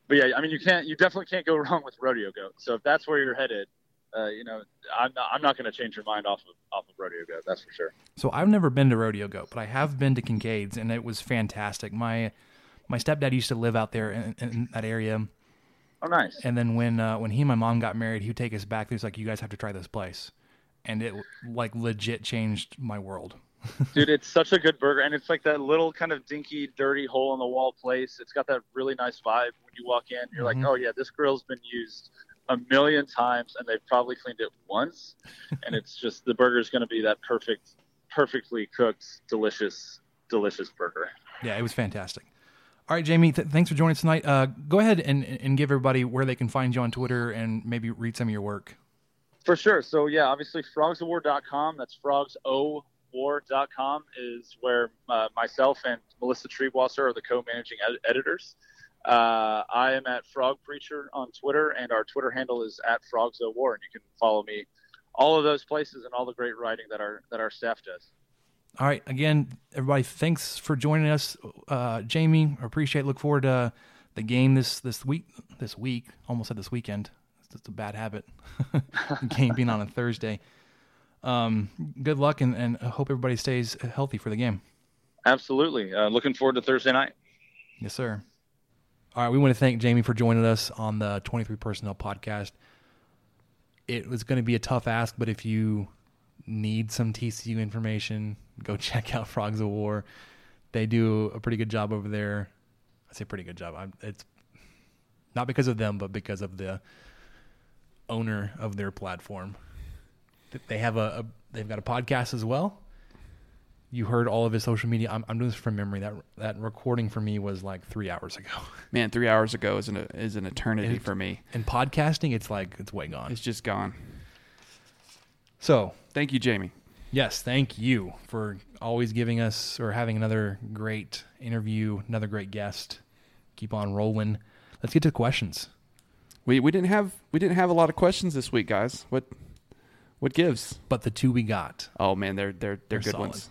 but yeah, I mean, you can't, you definitely can't go [laughs] wrong with rodeo goat. So if that's where you're headed, uh, you know, I'm not, I'm not going to change your mind off of off of rodeo goat. That's for sure. So I've never been to rodeo goat, but I have been to Kincaid's, and it was fantastic. My my stepdad used to live out there in, in that area. Oh, nice. And then when uh, when he and my mom got married, he would take us back. He was like, "You guys have to try this place," and it like legit changed my world. Dude, it's such a good burger, and it's like that little kind of dinky, dirty hole in the wall place. It's got that really nice vibe when you walk in. You're mm-hmm. like, oh yeah, this grill's been used a million times, and they've probably cleaned it once, and it's just the burger's going to be that perfect, perfectly cooked, delicious, delicious burger. Yeah, it was fantastic. All right, Jamie, th- thanks for joining us tonight. Uh, go ahead and, and give everybody where they can find you on Twitter and maybe read some of your work. For sure. So yeah, obviously frogsowar.com. That's frogsowar.com is where uh, myself and Melissa Triebwasser are the co-managing ed- editors. Uh, I am at Frog Preacher on Twitter, and our Twitter handle is at Frogs O War, and you can follow me all of those places and all the great writing that our that our staff does. All right, again, everybody, thanks for joining us, uh, Jamie. Appreciate. Look forward to the game this this week. This week, almost said this weekend. It's just a bad habit. [laughs] game being on a Thursday. Um, good luck, and, and I hope everybody stays healthy for the game. Absolutely. Uh, looking forward to Thursday night. Yes, sir. All right, we want to thank Jamie for joining us on the 23 Personnel podcast. It was going to be a tough ask, but if you need some TCU information, go [laughs] check out Frogs O' War. They do a pretty good job over there. I say pretty good job. I'm, it's not because of them, but because of the owner of their platform. They have a, a they've got a podcast as well. You heard all of his social media. I'm, I'm doing this from memory. That that recording for me was like three hours ago. [laughs] Man, three hours ago is an is an eternity It- for me. And podcasting, it's like it's way gone. It's just gone. So Thank you, Jamie. yes, thank you for always giving us or having another great interview, another great guest. Keep on rolling. Let's get to questions. We we didn't have we didn't have a lot of questions this week, guys. What what gives? But the two we got Oh man, they're they're they're, They're good solid. ones.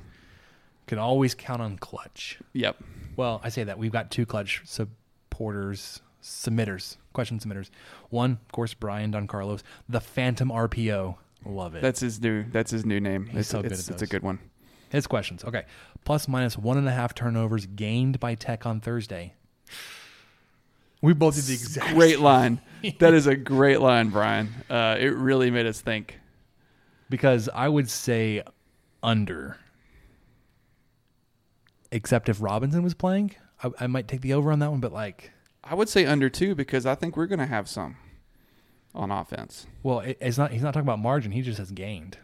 can always count on Clutch. Yep. Well, I say that we've got two Clutch supporters, submitters, question submitters. One, of course, Brian Don Carlos, the Phantom RPO. Love it. That's his new that's his new name. He's it's so good it's, it's a good one. His questions. Okay. Plus minus one and a half turnovers gained by Tech on Thursday. We both did the exact Great line. that is a great line, Brian. Uh, it really made us think. Because I would say under. Except if Robinson was playing, I, I might take the over on that one. But like, I would say under two because I think we're going to have some on offense. well, it, it's not. He's not talking about margin. He just has gained.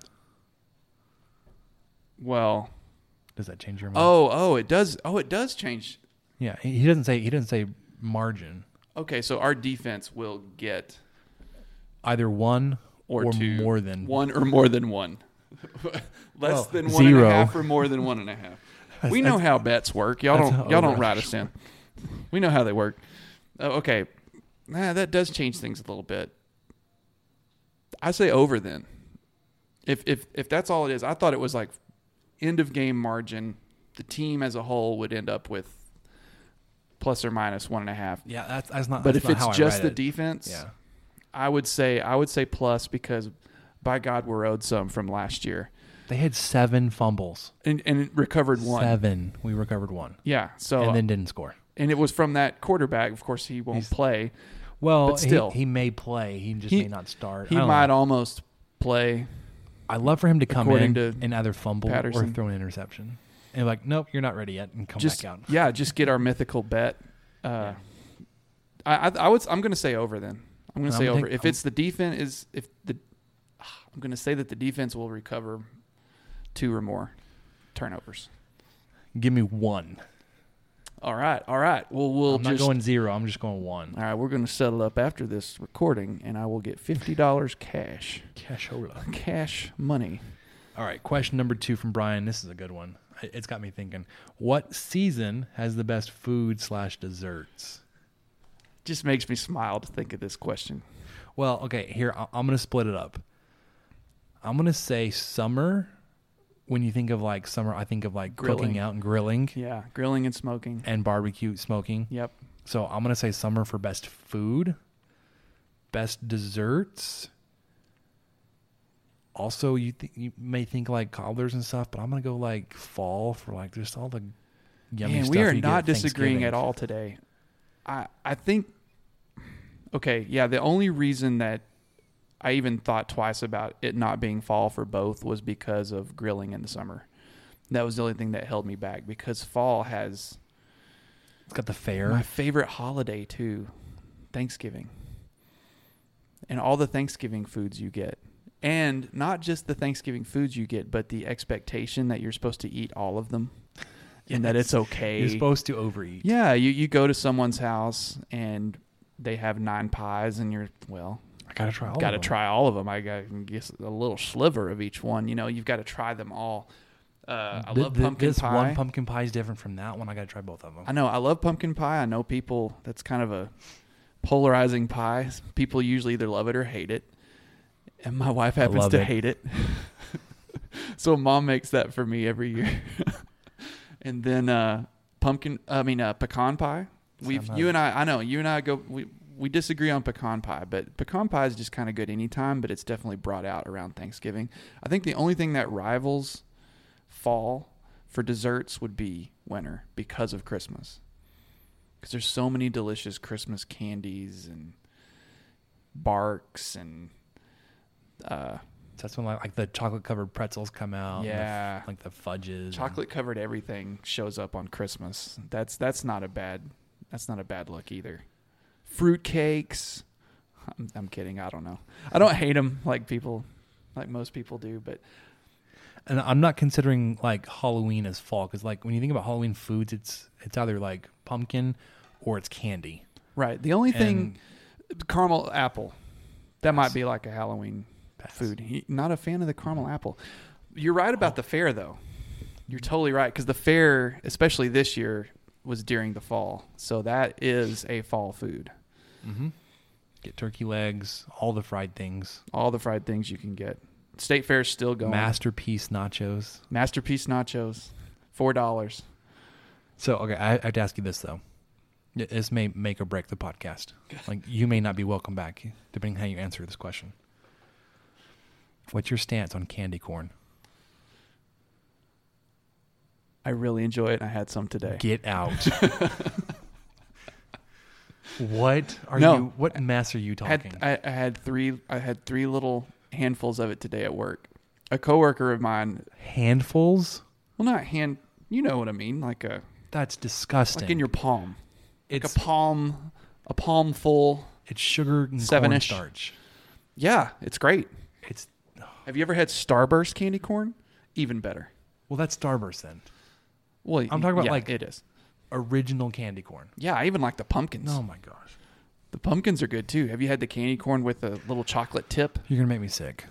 Well, Does that change your mind? oh, oh, it does. Oh, it does change. yeah. He, he doesn't say. He doesn't say margin. Okay, so our defense will get Either one or, or, two, more than one or more than one. [laughs] Less Well, than one and a zero. half or more than one and a half. [laughs] we know how bets work. Y'all don't. Y'all don't write us in. We know how they work. Oh, okay, nah, that does change things a little bit. I say over then. If if if that's all it is, I thought it was like end of game margin. The team as a whole would end up with plus or minus one and a half. Yeah, that's that's not. But that's if not it's just the it. defense, yeah, I would say I would say plus because by God we're owed some from last year. they had seven fumbles. And and it recovered one. Seven. We recovered one, Yeah. So and then didn't score. and it was from that quarterback. Of course he won't He's- play. Well, But still. he, he may play. He just He- may not start. He might know. almost play. I love for him to come in to and either fumble Patterson. or throw an interception. And like, nope, you're not ready yet, and come Just back out. yeah, just get our mythical bet. Uh, I, I I would I'm going to say over then. I'm going to say over. think- if it's the defense is if the I'm going to say that the defense will recover two or more turnovers. Give me one. All right, all right. Well, we'll I'm just not going zero. I'm just going one. All right, we're going to settle up after this recording, and I will get fifty dollars cash, Cashola. cash money. All right, question number two from Brian. This is a good one. It- It's got me thinking. What season has the best food slash desserts? Just makes me smile to think of this question. Well, okay, here I- I'm going to split it up. I'm going to say summer. When you think of like summer, I think of like Grilling. cooking out and grilling Yeah, grilling and smoking. and barbecue smoking. Yep. So I'm gonna say summer for best food, best desserts. Also, you th- you may think like cobblers and stuff, but I'm gonna go like fall for like just all the yummy Man, stuff. we are not disagreeing at all today. I I think. Okay, yeah. The only reason that I even thought twice about it not being fall for both was because of grilling in the summer. That was the only thing that held me back because fall has It's got the fair. My favorite holiday too, Thanksgiving. And all the Thanksgiving foods you get. And not just the Thanksgiving foods you get, but the expectation that you're supposed to eat all of them and that it's okay. You're supposed to overeat. yeah, you you go to someone's house and they have nine pies, and you're well. I gotta try all. got to of them. try all of them. I got guess a little sliver of each one. You know, you've got to try them all. Uh, I Th- love pumpkin this pie. one pumpkin pie is different from that one. I gotta try both of them. I know I love pumpkin pie. I know people that's kind of a polarizing pie. People usually either love it or hate it. And my wife happens to it. hate it. [laughs] so mom makes that for me every year. [laughs] and then uh pumpkin I mean uh pecan pie. We've you and I I know you and I go we we disagree on pecan pie, but pecan pie is just kind of good anytime, but it's definitely brought out around Thanksgiving. I think the only thing that rivals fall for desserts would be winter because of Christmas. Because there's so many delicious Christmas candies and barks and uh, That's when like, like the chocolate covered pretzels come out. and the Yeah. like the fudges. and- chocolate covered everything shows up on Christmas. That's that's not a bad that's not a bad look either. Fruit cakes. I'm, I'm kidding. I don't know. I don't hate them like people like most people do, but and I'm not considering like Halloween as fall because like when you think about Halloween foods, it's it's either like pumpkin or it's candy. right. The only thing caramel apple. That might be like a Halloween Pass. food. He, not a fan of the caramel apple. You're right about the fair, though. You're totally right because the fair, especially this year, was during the fall, so that is a fall food. hmm get turkey legs, all the fried things, All the fried things you can get. State Fair's still going. masterpiece nachos. Masterpiece nachos, four dollars. So okay, I, I have to ask you this though. This may make or break the podcast. Like you may not be welcome back, depending how you answer this question. What's your stance on candy corn? I really enjoy it. and I had some today. Get out. [laughs] what are No. you? What mess are you had talking? I, I had three I had three little handfuls of it today at work. A coworker of mine, Handfuls? well, not hand, you know what I mean, like a That's disgusting. like in your palm, like it's a palm, a palm full. it's sugar and Seven-ish. cornstarch. Yeah, it's great. It's Have you ever had Starburst candy corn? Even better. well, that's Starburst then. Well, I'm talking about, yeah, like- it is. Original candy corn. Yeah, I even like the pumpkins. Oh my gosh, The pumpkins are good too. Have you had the candy corn with a little chocolate tip? you're gonna make me sick.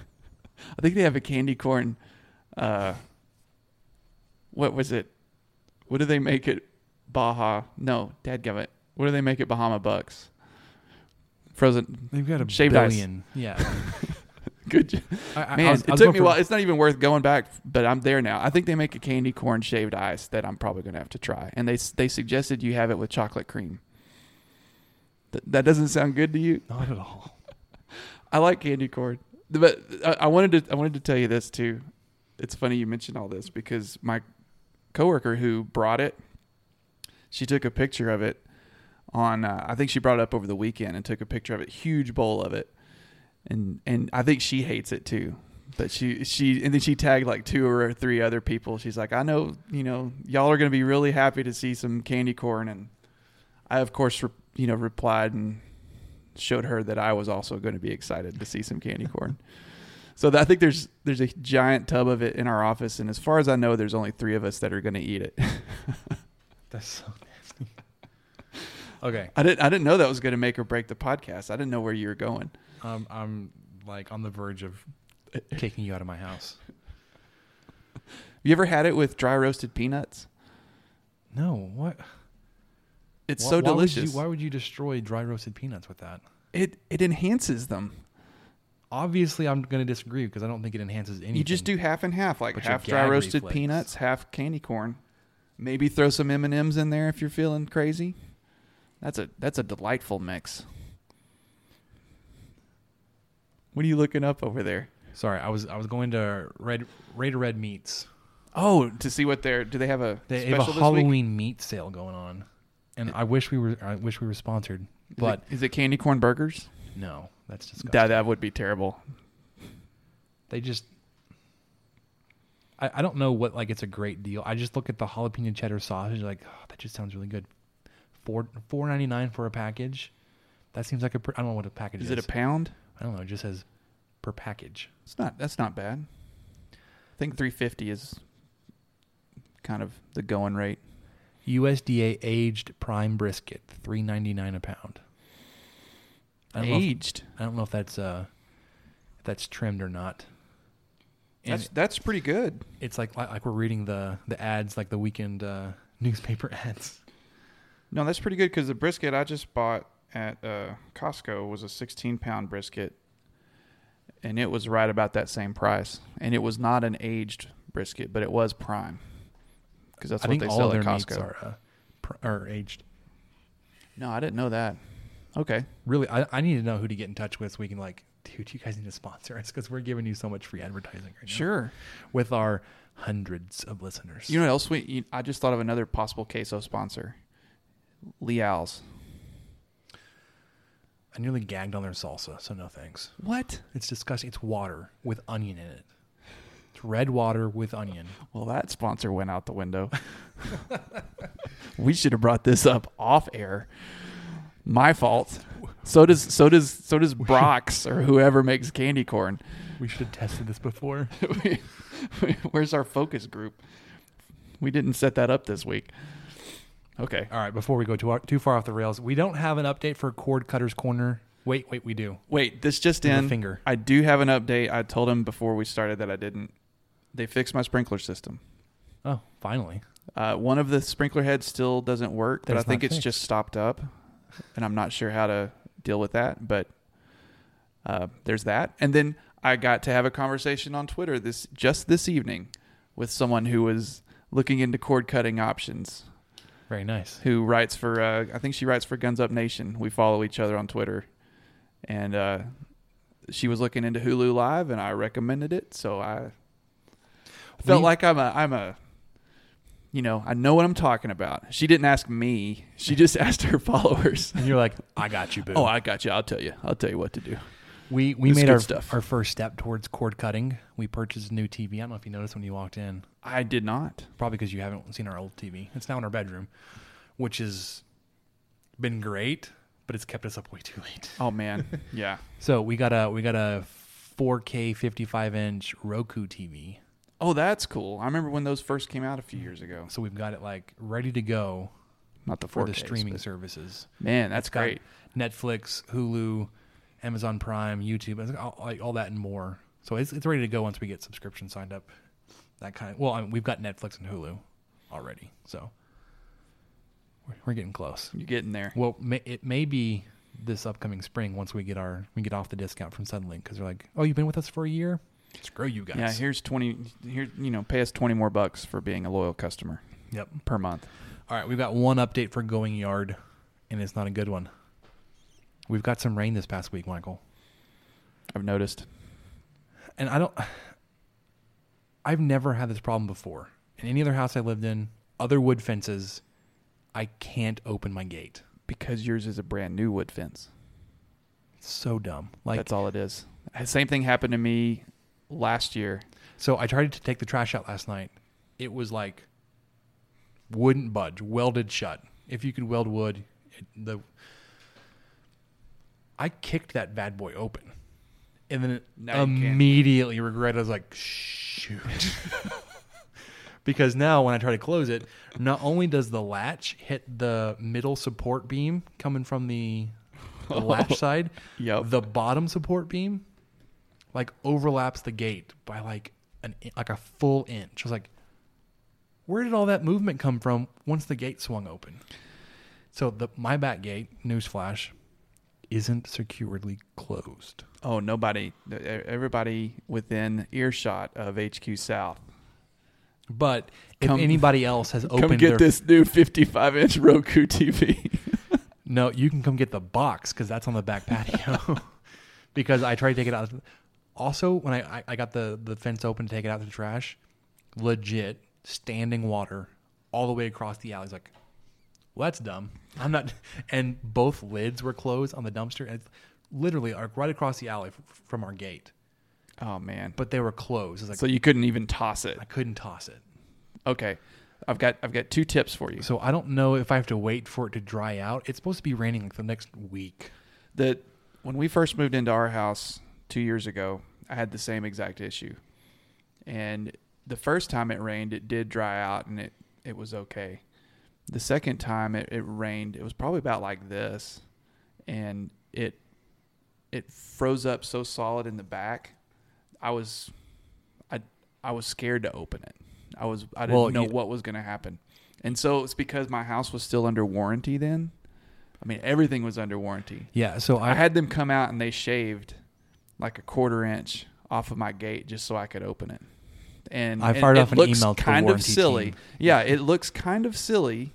[laughs] I think they have a candy corn. Uh, what was it? What do they make it? Baja? No, Dadgummit. What do they make it? Bahama Bucks. Frozen. They've got a Shaved ice. Yeah, [laughs] Good. I, Man, I was, it took me a while. It's not even worth going back, but I'm there now. I think they make a candy corn shaved ice that I'm probably going to have to try. And they they suggested you have it with chocolate cream. Th- that doesn't sound good to you? Not at all. [laughs] I like candy corn, but I, I wanted to I wanted to tell you this too. It's funny you mentioned all this because my coworker who brought it, she took a picture of it on. Uh, I think she brought it up over the weekend and took a picture of it, huge bowl of it, and and I think she hates it too. But she she and then she tagged like two or three other people. She's like, I know you know y'all are going to be really happy to see some candy corn, and I of course re- you know replied and showed her that I was also going to be excited to see some candy corn. [laughs] so I think there's there's a giant tub of it in our office, and as far as I know, there's only three of us that are going to eat it. [laughs] That's so nasty. Okay, I didn't I didn't know that was going to make or break the podcast. I didn't know where you were going. Um, I'm like on the verge of kicking you out of my house. Have [laughs] you ever had it with dry roasted peanuts? No, what? It's so why would delicious. you- why would you destroy dry roasted peanuts with that? it it enhances them. Obviously, I'm going to disagree because I don't think it enhances anything. You just do half and half, like But your half dry gag roasted reflex. peanuts, half candy corn. Maybe throw some M and M's in there if you're feeling crazy. That's a that's a delightful mix. What are you looking up over there? Sorry, I was I was going to Red Raider Red Meats. Oh, to see what they're do they have a They special have a this week? Halloween meat sale going on, and I wish we were I wish we were sponsored, Is but it, is it candy corn burgers? no, that's disgusting. That that would be terrible. they just I, I don't know what like it's a great deal. I just look at the jalapeno cheddar sausage like oh, that just sounds really good. Four four ninety nine for a package. That seems like a pr- I don't know what a package is. Is it a pound? I don't know. It just says per package. It's not. That's not bad. I think 350 is kind of the going rate? USDA aged prime brisket, three ninety nine a pound. I don't know if- Aged. I don't know if that's uh, if that's trimmed or not. And That's that's pretty good. it's like like like we're reading the the ads, like the weekend uh, [laughs] newspaper ads. No, that's pretty good because the brisket I just bought at uh, Costco was a 16 pound brisket, and it was right about that same price. And it was not an aged brisket, but it was prime because that's I what they sell at Costco. are uh, pr- are aged. No, I didn't know that. Okay, Really, I, I need to know who to get in touch with so we can like, dude, you guys need to sponsor us because we're giving you so much free advertising right now. sure. with our hundreds of listeners. You know what else? We you, I just thought of another possible queso sponsor, Leal's. I nearly gagged on their salsa, so no thanks. What? It's disgusting. It's water with onion in it. It's red water with onion. Well, that sponsor went out the window. [laughs] we should have brought this up off air. My fault. So does so does so does Brach's or whoever makes candy corn. We should have tested this before. [laughs] Where's our focus group? We didn't set that up this week. Okay. All right, before we go too, too far off the rails, we don't have an update for Cord Cutter's Corner. Wait, wait, we do. Wait, this just in. finger. I do have an update. I told him before we started that I didn't. They fixed my sprinkler system. Oh, finally. Uh, one of the sprinkler heads still doesn't work, but That's I think it's fixed. just stopped up, and I'm not sure how to deal with that. But uh, there's that, and then I got to have a conversation on Twitter this just this evening with someone who was looking into cord cutting options. Very nice. Who writes for? Uh, I think she writes for Guns Up Nation. We follow each other on Twitter, and uh, she was looking into Hulu Live, and I recommended it. So I felt We- like I'm a I'm a you know I know what I'm talking about. She didn't ask me; she just [laughs] asked her followers. And you're like, I got you, boo. Oh, I got you. I'll tell you. I'll tell you what to do. We we It's made our stuff. our first step towards cord cutting. We purchased a new TV. I don't know if you noticed when you walked in. I did not. Probably because you haven't seen our old TV. It's now in our bedroom, which has been great, but it's kept us up way too late. Oh man, [laughs] yeah. So we got a we got a 4K 55 inch Roku TV. Oh, that's cool. I remember when those first came out a few years ago. So we've got it like ready to go Not the for 4Ks, the streaming services. Man, that's got great. Netflix, Hulu, Amazon Prime, YouTube, all, like all that and more. So it's it's ready to go once we get subscription signed up. That kind of well, I mean, we've got Netflix and Hulu already, so we're, we're getting close. You're getting there. Well, may, it may be this upcoming spring once we get our we get off the discount from Suddenlink because they're like, oh, you've been with us for a year. Screw you guys. Yeah, here's twenty. Here, you know, pay us twenty more bucks for being a loyal customer Yep. per month. All right, we've got one update for Going Yard, and it's not a good one. We've got some rain this past week, Michael. I've noticed. and I don't. I've never had this problem before. In any other house I lived in, other wood fences, I can't open my gate. Because yours is a brand new wood fence. It's so dumb. Like That's all it is. Same thing happened to me last year. so, I tried to take the trash out last night. It was like wouldn't budge, welded shut. If you could weld wood, it, the I kicked that bad boy open, and then Now immediately regret. I was like, shoot. [laughs] because now when I try to close it, not only does the latch hit the middle support beam coming from the, the [laughs] latch side, Yep. the bottom support beam like overlaps the gate by like an like a full inch. I was like, where did all that movement come from once the gate swung open? So the my back gate, newsflash, isn't securely closed. Oh, nobody, everybody within earshot of HQ South. But if Come- anybody else has opened Come get their, this new 55 inch Roku TV. [laughs] No, you can come get the box because that's on the back patio. [laughs] because I tried to take it out. Also, when I, I, I got the, the fence open to take it out to the trash, legit standing water all the way across the alley. It's like, well, that's dumb. I'm not. [laughs] And both lids were closed on the dumpster. And it's literally are right across the alley f- from our gate, oh man. but they were closed. It's like So you couldn't even toss it. I couldn't toss it. Okay. I've got I've got two tips for you. So I don't know if I have to wait for it to dry out. It's supposed to be raining like the next week. that when we first moved into our house two years ago, I had the same exact issue, and the first time it rained, it did dry out and it it was okay. The second time it, it rained, it was probably about like this, and it it froze up so solid in the back. I was I I was scared to open it. I was I didn't Well, know you- what was going to happen. And so it's because my house was still under warranty then. I mean, everything was under warranty. Yeah. So I I, had them come out and they shaved like a quarter inch off of my gate just so I could open it. And I and fired it off an looks email to the kind of silly. team. Yeah, it looks kind of silly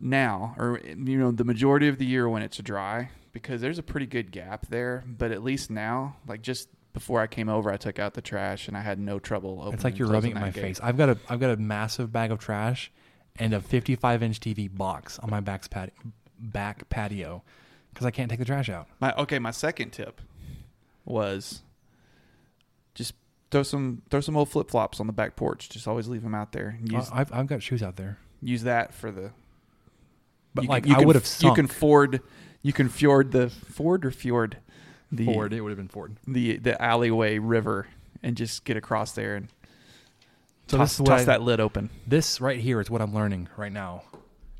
now, or you know, the majority of the year when it's dry because there's a pretty good gap there. But at least now, like just before I came over, I took out the trash and I had no trouble opening. it's like you're rubbing it in my gate. face. I've got a I've got a massive bag of trash and a 55 inch TV box on my back patio, back patio because I can't take the trash out. My okay, my second tip was throw some throw some old flip flops on the back porch. Just always leave them out there. Use I- I've I've got shoes out there, use that for the. but you like can, you I would have You can ford, you can fjord the ford or fjord, the Ford. It would have been Ford. the the alleyway river and just get across there and So toss, this toss I- that lid open. This right here is what I'm learning right now.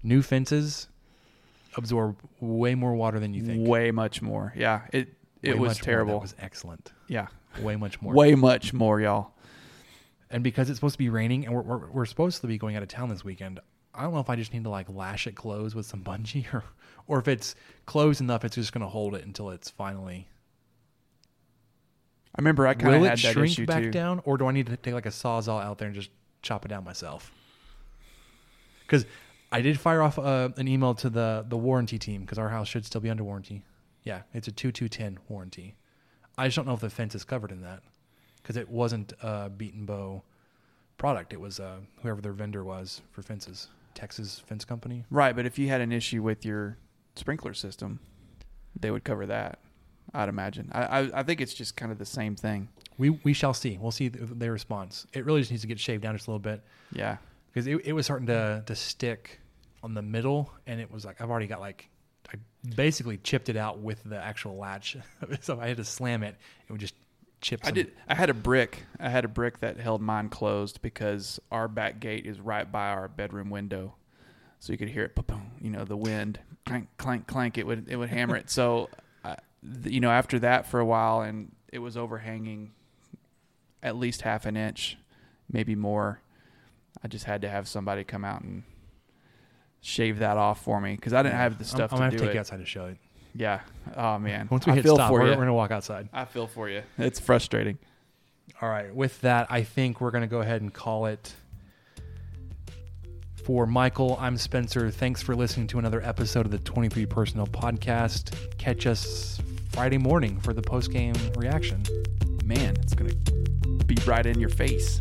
New fences absorb way more water than you think. Way much more. Yeah, it it Way was terrible. That was excellent. yeah, Way much more. way much more, y'all. And because it's supposed to be raining and we're, we're, we're supposed to be going out of town this weekend, I don't know if I just need to like lash it closed with some bungee [laughs] or, or if it's closed enough, it's just going to hold it until it's finally. I remember I kind of had it that shrink issue back too. down or do I need to take like a sawzall out there and just chop it down myself? Because I did fire off uh, an email to the, the warranty team because our house should still be under warranty. Yeah, it's a 2210 warranty. I just don't know if the fence is covered in that because it wasn't a Betenbough product. It was uh, whoever their vendor was for fences, Texas Fence Company. Right, but if you had an issue with your sprinkler system, they would cover that. I'd imagine. I, I I think it's just kind of the same thing. We we shall see. We'll see th- their response. It really just needs to get shaved down just a little bit Yeah. because it, it was starting to to stick on the middle, and it was like I've already got like I basically chipped it out with the actual latch, [laughs] so I had to slam it. It would just chip. I some- did. I had a brick. I had a brick that held mine closed because our back gate is right by our bedroom window, so you could hear it. Boom, you know, the wind clank, clank, clank. It would it would hammer it. So, uh, you know, after that for a while, and it was overhanging at least half an inch, maybe more. I just had to have somebody come out and shave that off for me because I didn't have the I'm, stuff I'm gonna to have do to take it. you outside to show it. Yeah. Oh man. Once we I hit feel stop, for we're, you. we're gonna walk outside. I feel for you. It's frustrating. All right. With that, I think we're going to go ahead and call it. For Michael, I'm Spencer. Thanks for listening to another episode of the 23 Personnel Podcast. Catch us Friday morning for the post game reaction. Man, it's gonna be right in your face.